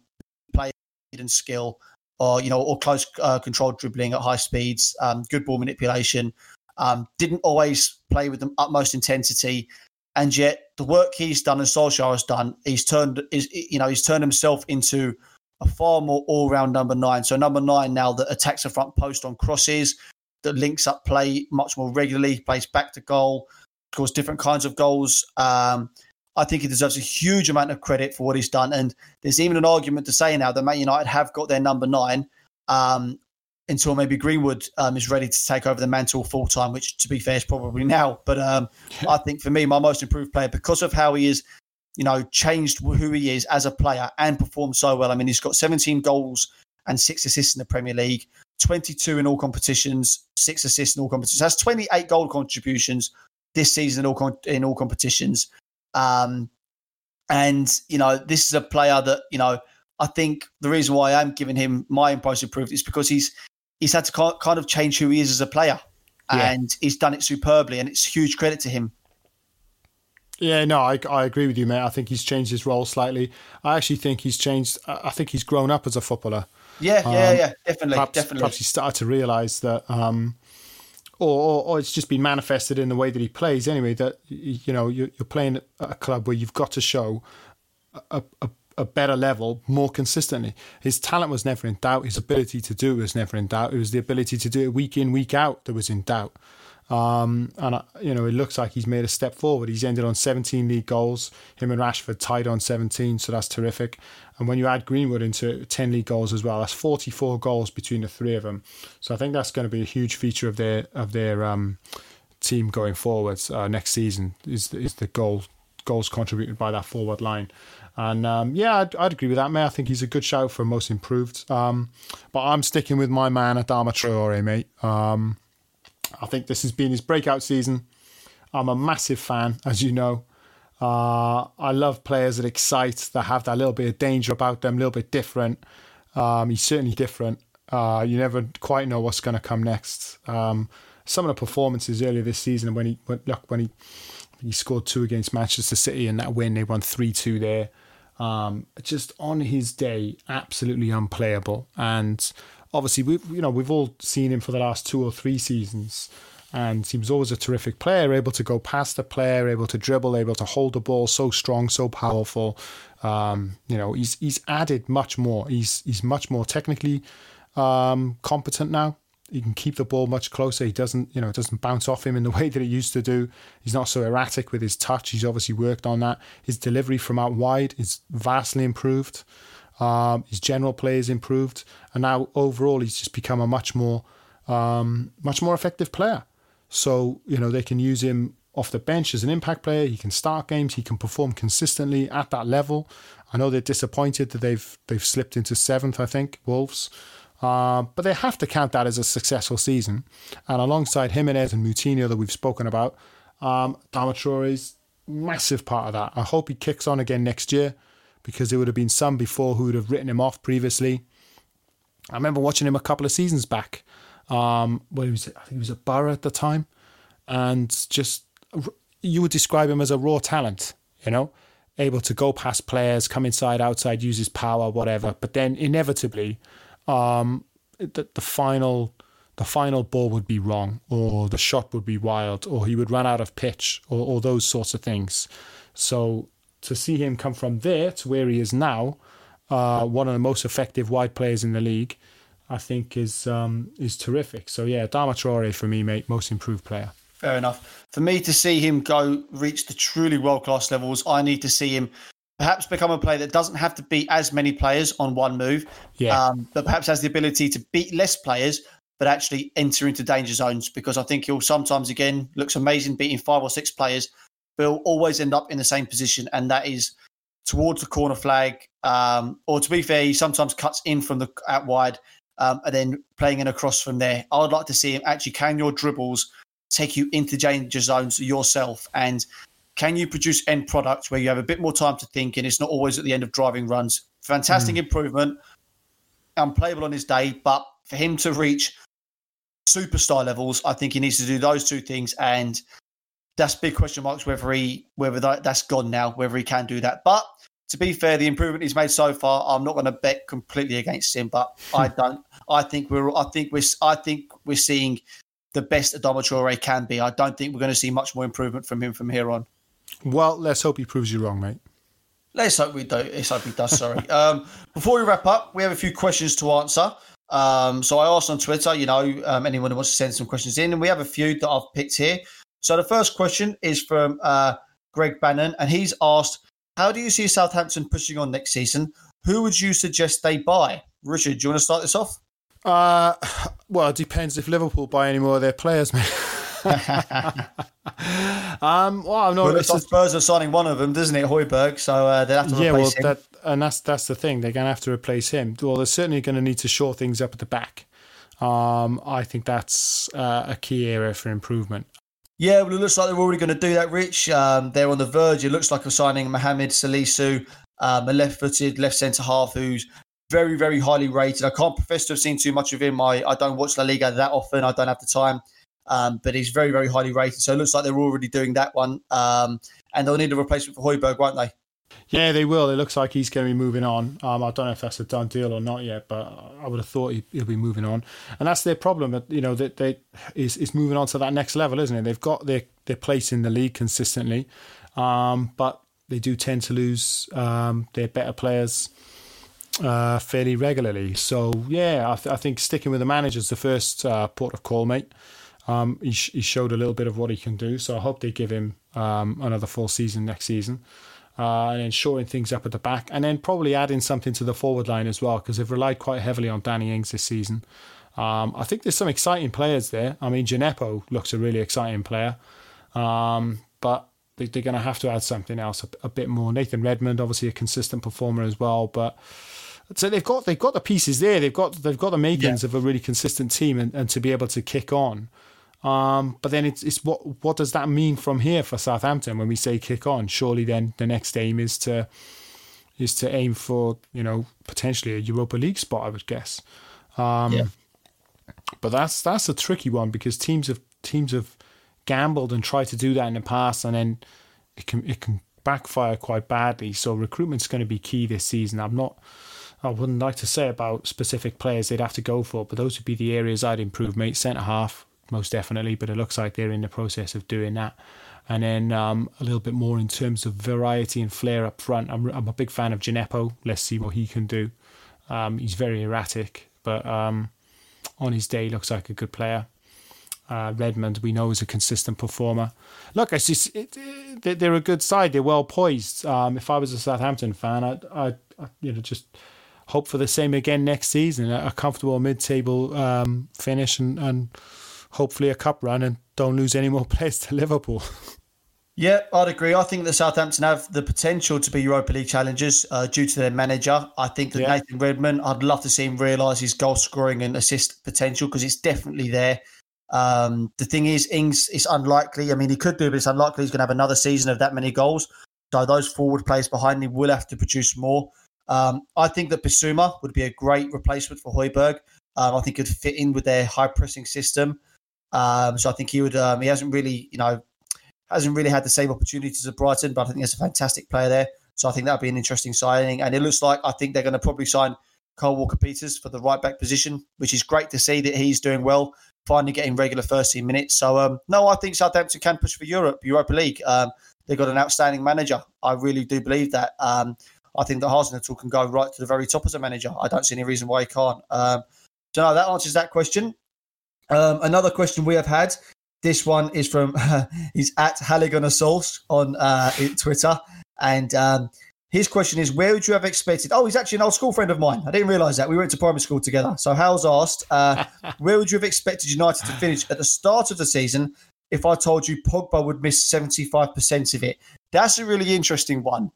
play and skill, or you know, or close uh, controlled dribbling at high speeds, um, good ball manipulation. Um, didn't always play with the utmost intensity, and yet the work he's done and Solskjaer has done, he's turned is you know he's turned himself into a far more all-round number nine. So number nine now that attacks the front post on crosses, that links up play much more regularly, plays back to goal, scores different kinds of goals. Um, I think he deserves a huge amount of credit for what he's done. And there's even an argument to say now that Man United have got their number nine um, until maybe Greenwood um, is ready to take over the mantle full time, which to be fair is probably now. But um, I think for me, my most improved player, because of how he is you know, changed who he is as a player and performed so well. I mean, he's got 17 goals and six assists in the Premier League, 22 in all competitions, six assists in all competitions. Has 28 goal contributions this season in all in all competitions. Um, and you know, this is a player that you know. I think the reason why I am giving him my impressive proof is because he's he's had to kind of change who he is as a player, yeah. and he's done it superbly, and it's huge credit to him. Yeah, no, I, I agree with you, mate. I think he's changed his role slightly. I actually think he's changed. I think he's grown up as a footballer. Yeah, um, yeah, yeah, definitely, perhaps, definitely. Perhaps he started to realise that, um, or, or, or, it's just been manifested in the way that he plays. Anyway, that you know you're, you're playing at a club where you've got to show a, a, a better level more consistently. His talent was never in doubt. His ability to do it was never in doubt. It was the ability to do it week in, week out that was in doubt. Um, and uh, you know, it looks like he's made a step forward. He's ended on 17 league goals. Him and Rashford tied on 17, so that's terrific. And when you add Greenwood into 10 league goals as well, that's 44 goals between the three of them. So I think that's going to be a huge feature of their of their um, team going forwards uh, next season. Is is the goal goals contributed by that forward line. And um, yeah, I'd, I'd, agree with that, mate. I think he's a good shout for most improved. Um, but I'm sticking with my man, Adama Traore, mate. Um, I think this has been his breakout season. I'm a massive fan, as you know. Uh, I love players that excite, that have that little bit of danger about them, a little bit different. Um, he's certainly different. Uh, you never quite know what's going to come next. Um, some of the performances earlier this season, when he when, look when he he scored two against Manchester City in that win, they won three two there. Um, just on his day, absolutely unplayable. And obviously we've you know we've all seen him for the last two or three seasons and he was always a terrific player, able to go past the player, able to dribble, able to hold the ball, so strong, so powerful. Um, you know, he's he's added much more. He's he's much more technically um, competent now. He can keep the ball much closer. He doesn't, you know, it doesn't bounce off him in the way that it used to do. He's not so erratic with his touch. He's obviously worked on that. His delivery from out wide is vastly improved. Um, his general play is improved, and now overall he's just become a much more, um, much more effective player. So you know they can use him off the bench as an impact player. He can start games. He can perform consistently at that level. I know they're disappointed that they've they've slipped into seventh. I think Wolves. Uh, but they have to count that as a successful season. And alongside Jimenez and Moutinho that we've spoken about, um, is massive part of that. I hope he kicks on again next year because there would have been some before who would have written him off previously. I remember watching him a couple of seasons back, um, where he was, I think he was at Boro at the time, and just you would describe him as a raw talent, you know, able to go past players, come inside, outside, use his power, whatever. But then inevitably, um, the, the final the final ball would be wrong, or the shot would be wild, or he would run out of pitch, or, or those sorts of things. So to see him come from there to where he is now, uh, one of the most effective wide players in the league, I think is um, is terrific. So yeah, Adama Traore for me, mate, most improved player. Fair enough. For me to see him go reach the truly world class levels, I need to see him perhaps become a player that doesn't have to beat as many players on one move, yeah. um, but perhaps has the ability to beat less players, but actually enter into danger zones. Because I think he'll sometimes again looks amazing beating five or six players, he'll always end up in the same position, and that is towards the corner flag. Um, or to be fair, he sometimes cuts in from the out wide um, and then playing in across from there. I would like to see him actually. Can your dribbles take you into danger zones yourself? And can you produce end products where you have a bit more time to think and it's not always at the end of driving runs? Fantastic mm. improvement, unplayable on his day, but for him to reach superstar levels, I think he needs to do those two things, and that's big question marks whether he whether that, that's gone now, whether he can do that. But to be fair, the improvement he's made so far, I'm not going to bet completely against him, but I don't. I think we're. I think we're. I think we're seeing the best Adama Traore can be. I don't think we're going to see much more improvement from him from here on. Well, let's hope he proves you wrong, mate. Let's hope we do. Let's hope he does. Sorry. um, before we wrap up, we have a few questions to answer. Um, so I asked on Twitter, you know, um, anyone who wants to send some questions in, and we have a few that I've picked here. So the first question is from uh, Greg Bannon, and he's asked, "How do you see Southampton pushing on next season? Who would you suggest they buy?" Richard, do you want to start this off? Uh, well, it depends if Liverpool buy any more of their players, mate. um, well, I'm not. Well, like Spurs are signing one of them, doesn't it, Højbjerg? So uh, they have to yeah, well, him. That, and that's that's the thing. They're going to have to replace him. Well, they're certainly going to need to shore things up at the back. Um, I think that's uh, a key area for improvement. Yeah, well, it looks like they're already going to do that, Rich. Um, they're on the verge. It looks like they're signing Mohamed Salisu, um, a left-footed left centre half who's very, very highly rated. I can't profess to have seen too much of him. I, I don't watch La Liga that often. I don't have the time. Um, but he's very, very highly rated. So it looks like they're already doing that one. Um, and they'll need a replacement for Højbjerg, won't they? Yeah, they will. It looks like he's going to be moving on. Um, I don't know if that's a done deal or not yet, but I would have thought he, will be moving on. And that's their problem. You know, that they, they is is moving on to that next level, isn't it? They've got their their place in the league consistently, um, but they do tend to lose um, their better players uh, fairly regularly. So yeah, I, th- I, think sticking with the manager is the first uh, port of call, mate. Um, he, sh- he, showed a little bit of what he can do, so I hope they give him um, another full season next season. Uh, and then shoring things up at the back, and then probably adding something to the forward line as well, because they've relied quite heavily on Danny Ings this season. Um, I think there's some exciting players there. I mean, Djenepo looks a really exciting player, um, but they, are going to have to add something else a, a, bit more. Nathan Redmond, obviously a consistent performer as well, but so they've got they've got the pieces there. They've got they've got the makings yeah. of a really consistent team, and, and to be able to kick on. Um, but then it's, it's what what does that mean from here for Southampton when we say kick on? Surely then the next aim is to is to aim for you know potentially a Europa League spot. I would guess. Um, yeah. But that's that's a tricky one because teams have teams have gambled and tried to do that in the past, and then it can it can backfire quite badly. So recruitment's going to be key this season. I'm not I wouldn't like to say about specific players they'd have to go for, but those would be the areas I'd improve, mate. Centre half, most definitely, but it looks like they're in the process of doing that. And then um, a little bit more in terms of variety and flair up front. I'm, I'm a big fan of Djenepo. Let's see what he can do. Um, he's very erratic, but um, on his day, looks like a good player. Uh, Redmond, we know, is a consistent performer. Look, it's just it, it, they're a good side. They're well poised. Um, if I was a Southampton fan, I'd, I'd, I'd you know just hope for the same again next season a comfortable mid table um, finish and, and hopefully a cup run and don't lose any more players to Liverpool. Yeah, I'd agree. I think that Southampton have the potential to be Europa League challengers uh, due to their manager. I think that yeah. Nathan Redmond, I'd love to see him realise his goal scoring and assist potential because it's definitely there. Um, the thing is, Ings is unlikely. I mean, he could do, but it's unlikely he's going to have another season of that many goals. So those forward players behind him will have to produce more. Um, I think that Bissouma would be a great replacement for Højbjerg. Um, I think he'd fit in with their high pressing system. Um, so I think he would. Um, he hasn't really, you know, hasn't really had the same opportunities at Brighton, but I think he's a fantastic player there. So I think that would be an interesting signing. And it looks like I think they're going to probably sign Kyle Walker Peters for the right back position, which is great to see that he's doing well, finally getting regular first team minutes. So um, no, I think Southampton can push for Europe, Europa League. Um, they've got an outstanding manager. I really do believe that. Um, I think that Hasenhüttl can go right to the very top as a manager. I don't see any reason why he can't. Um, so no, that answers that question. Um, another question we have had. This one is from he's at Halligan on uh, Twitter, and um, his question is: Where would you have expected? Oh, he's actually an old school friend of mine. I didn't realise that we went to primary school together. So Hal's asked, uh, where would you have expected United to finish at the start of the season? If I told you Pogba would miss seventy five percent of it, that's a really interesting one.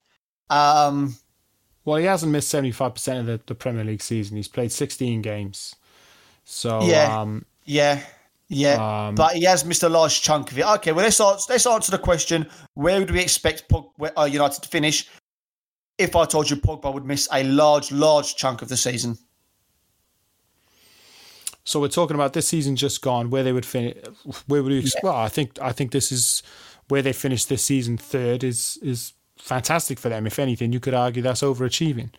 Um, well, he hasn't missed seventy five percent of the, the, Premier League season. He's played sixteen games. So yeah, um, yeah. Yeah, um, but he has missed a large chunk of it. Okay, well let's answer, let's answer the question: Where would we expect Pog- uh, United to finish? If I told you Pogba would miss a large, large chunk of the season. So we're talking about this season just gone, where they would finish. Where would you? Yeah. Well, I think I think this is where they finished this season third is is fantastic for them. If anything, you could argue that's overachieving.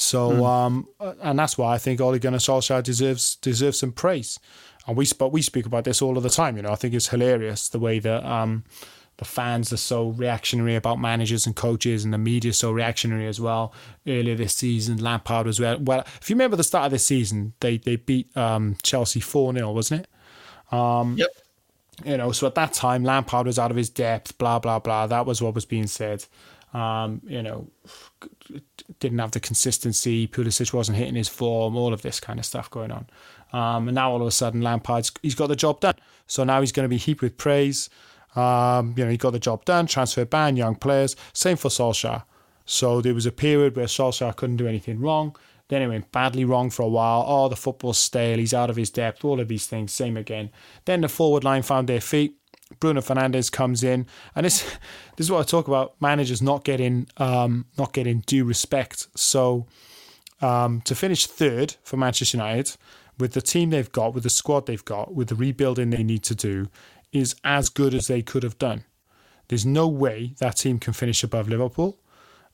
So, mm. um, and that's why I think Ole Gunnar Solskjaer deserves deserves some praise. And we but we speak about this all of the time. You know, I think it's hilarious the way that um, the fans are so reactionary about managers and coaches, and the media so reactionary as well. Earlier this season, Lampard was well. Well, if you remember the start of this season, they they beat um, Chelsea four 0 wasn't it? Um, yep. You know, so at that time, Lampard was out of his depth. Blah blah blah. That was what was being said. Um, you know, didn't have the consistency. Pulisic wasn't hitting his form. All of this kind of stuff going on. Um, and now all of a sudden, Lampard's he's got the job done. So now he's going to be heaped with praise. Um, you know, he got the job done, transfer ban, young players. Same for Solskjaer. So there was a period where Solskjaer couldn't do anything wrong. Then it went badly wrong for a while. Oh, the football's stale. He's out of his depth. All of these things. Same again. Then the forward line found their feet. Bruno Fernandes comes in, and this this is what I talk about: managers not getting um, not getting due respect. So um, to finish third for Manchester United with the team they've got, with the squad they've got, with the rebuilding they need to do, is as good as they could have done. There's no way that team can finish above Liverpool.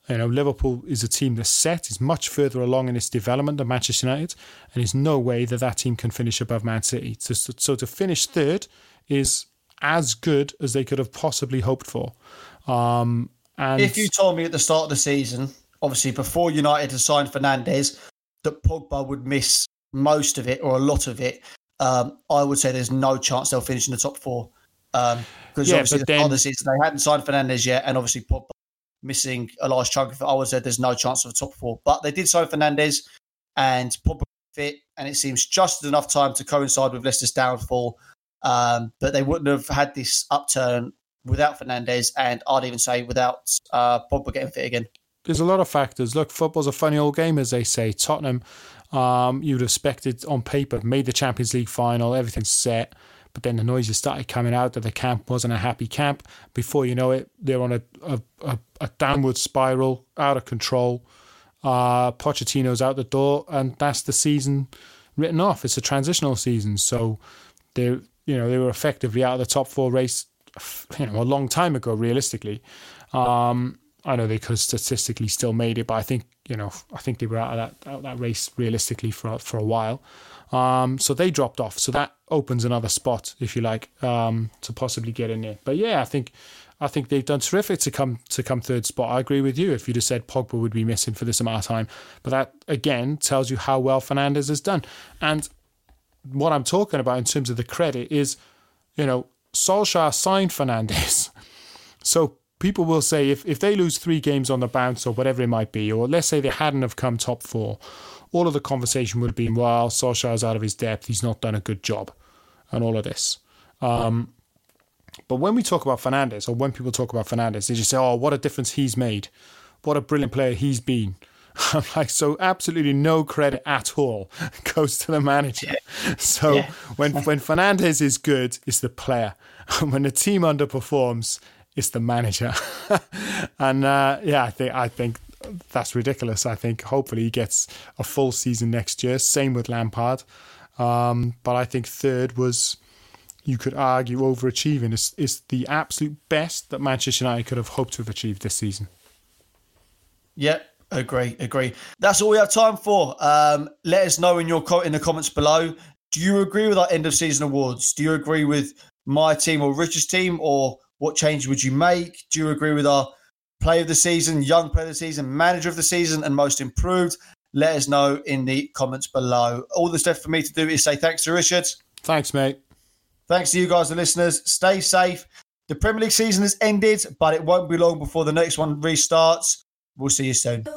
You know, Liverpool is a team that's set, is much further along in its development than Manchester United, and there's no way that that team can finish above Man City. So, so to finish third is as good as they could have possibly hoped for. Um, and if you told me at the start of the season, obviously before United had signed Fernandes, that Pogba would miss most of it or a lot of it, um, I would say there's no chance they'll finish in the top four. Because um, yeah, obviously the then, the season they hadn't signed Fernandes yet, and obviously Pogba missing a large chunk of it. I would say there's no chance of a top four. But they did sign Fernandes and Pogba fit, and it seems just enough time to coincide with Leicester's downfall. Um, but they wouldn't have had this upturn without Fernandes, and I'd even say without uh, Pogba getting fit again. There's a lot of factors. Look, football's a funny old game, as they say. Tottenham um, you'd have expected on paper, made the Champions League final, everything's set. But then the noises started coming out that the camp wasn't a happy camp. Before you know it, they're on a, a, a, a downward spiral, out of control. Uh, Pochettino's out the door, and that's the season written off. It's a transitional season, so they, you know, they were effectively out of the top four race, you know, a long time ago, realistically. Um, I know they could have statistically still made it, but I think you know I think they were out of that out of that race realistically for for a while. Um, so they dropped off. So that opens another spot, if you like, um, to possibly get in there. But yeah, I think I think they've done terrific to come to come third spot. I agree with you. If you just said Pogba would be missing for this amount of time, but that again tells you how well Fernandes has done. And what I'm talking about in terms of the credit is, you know, Solskjaer signed Fernandes. So people will say if, if they lose three games on the bounce or whatever it might be, or let's say they hadn't have come top four, all of the conversation would have been, well, Solskjaer's out of his depth, he's not done a good job, and all of this. Um, but when we talk about Fernandes, or when people talk about Fernandes, they just say, oh, what a difference he's made. What a brilliant player he's been. I'm like, so absolutely no credit at all goes to the manager. So yeah. when when Fernandes is good, it's the player. when the team underperforms, it's the manager. and uh, yeah, I think I think that's ridiculous. I think hopefully he gets a full season next year. Same with Lampard. Um, but I think third was, you could argue, overachieving. Is is the absolute best that Manchester United could have hoped to have achieved this season. Yep. Agree, agree. That's all we have time for. Um, let us know in your co- in the comments below. Do you agree with our end of season awards? Do you agree with my team or Richard's team, or what change would you make? Do you agree with our play of the season, young player of the season, manager of the season, and most improved? Let us know in the comments below. All that's left for me to do is say thanks to Richard. Thanks, mate. Thanks to you guys, the listeners. Stay safe. The Premier League season has ended, but it won't be long before the next one restarts. We'll see you soon.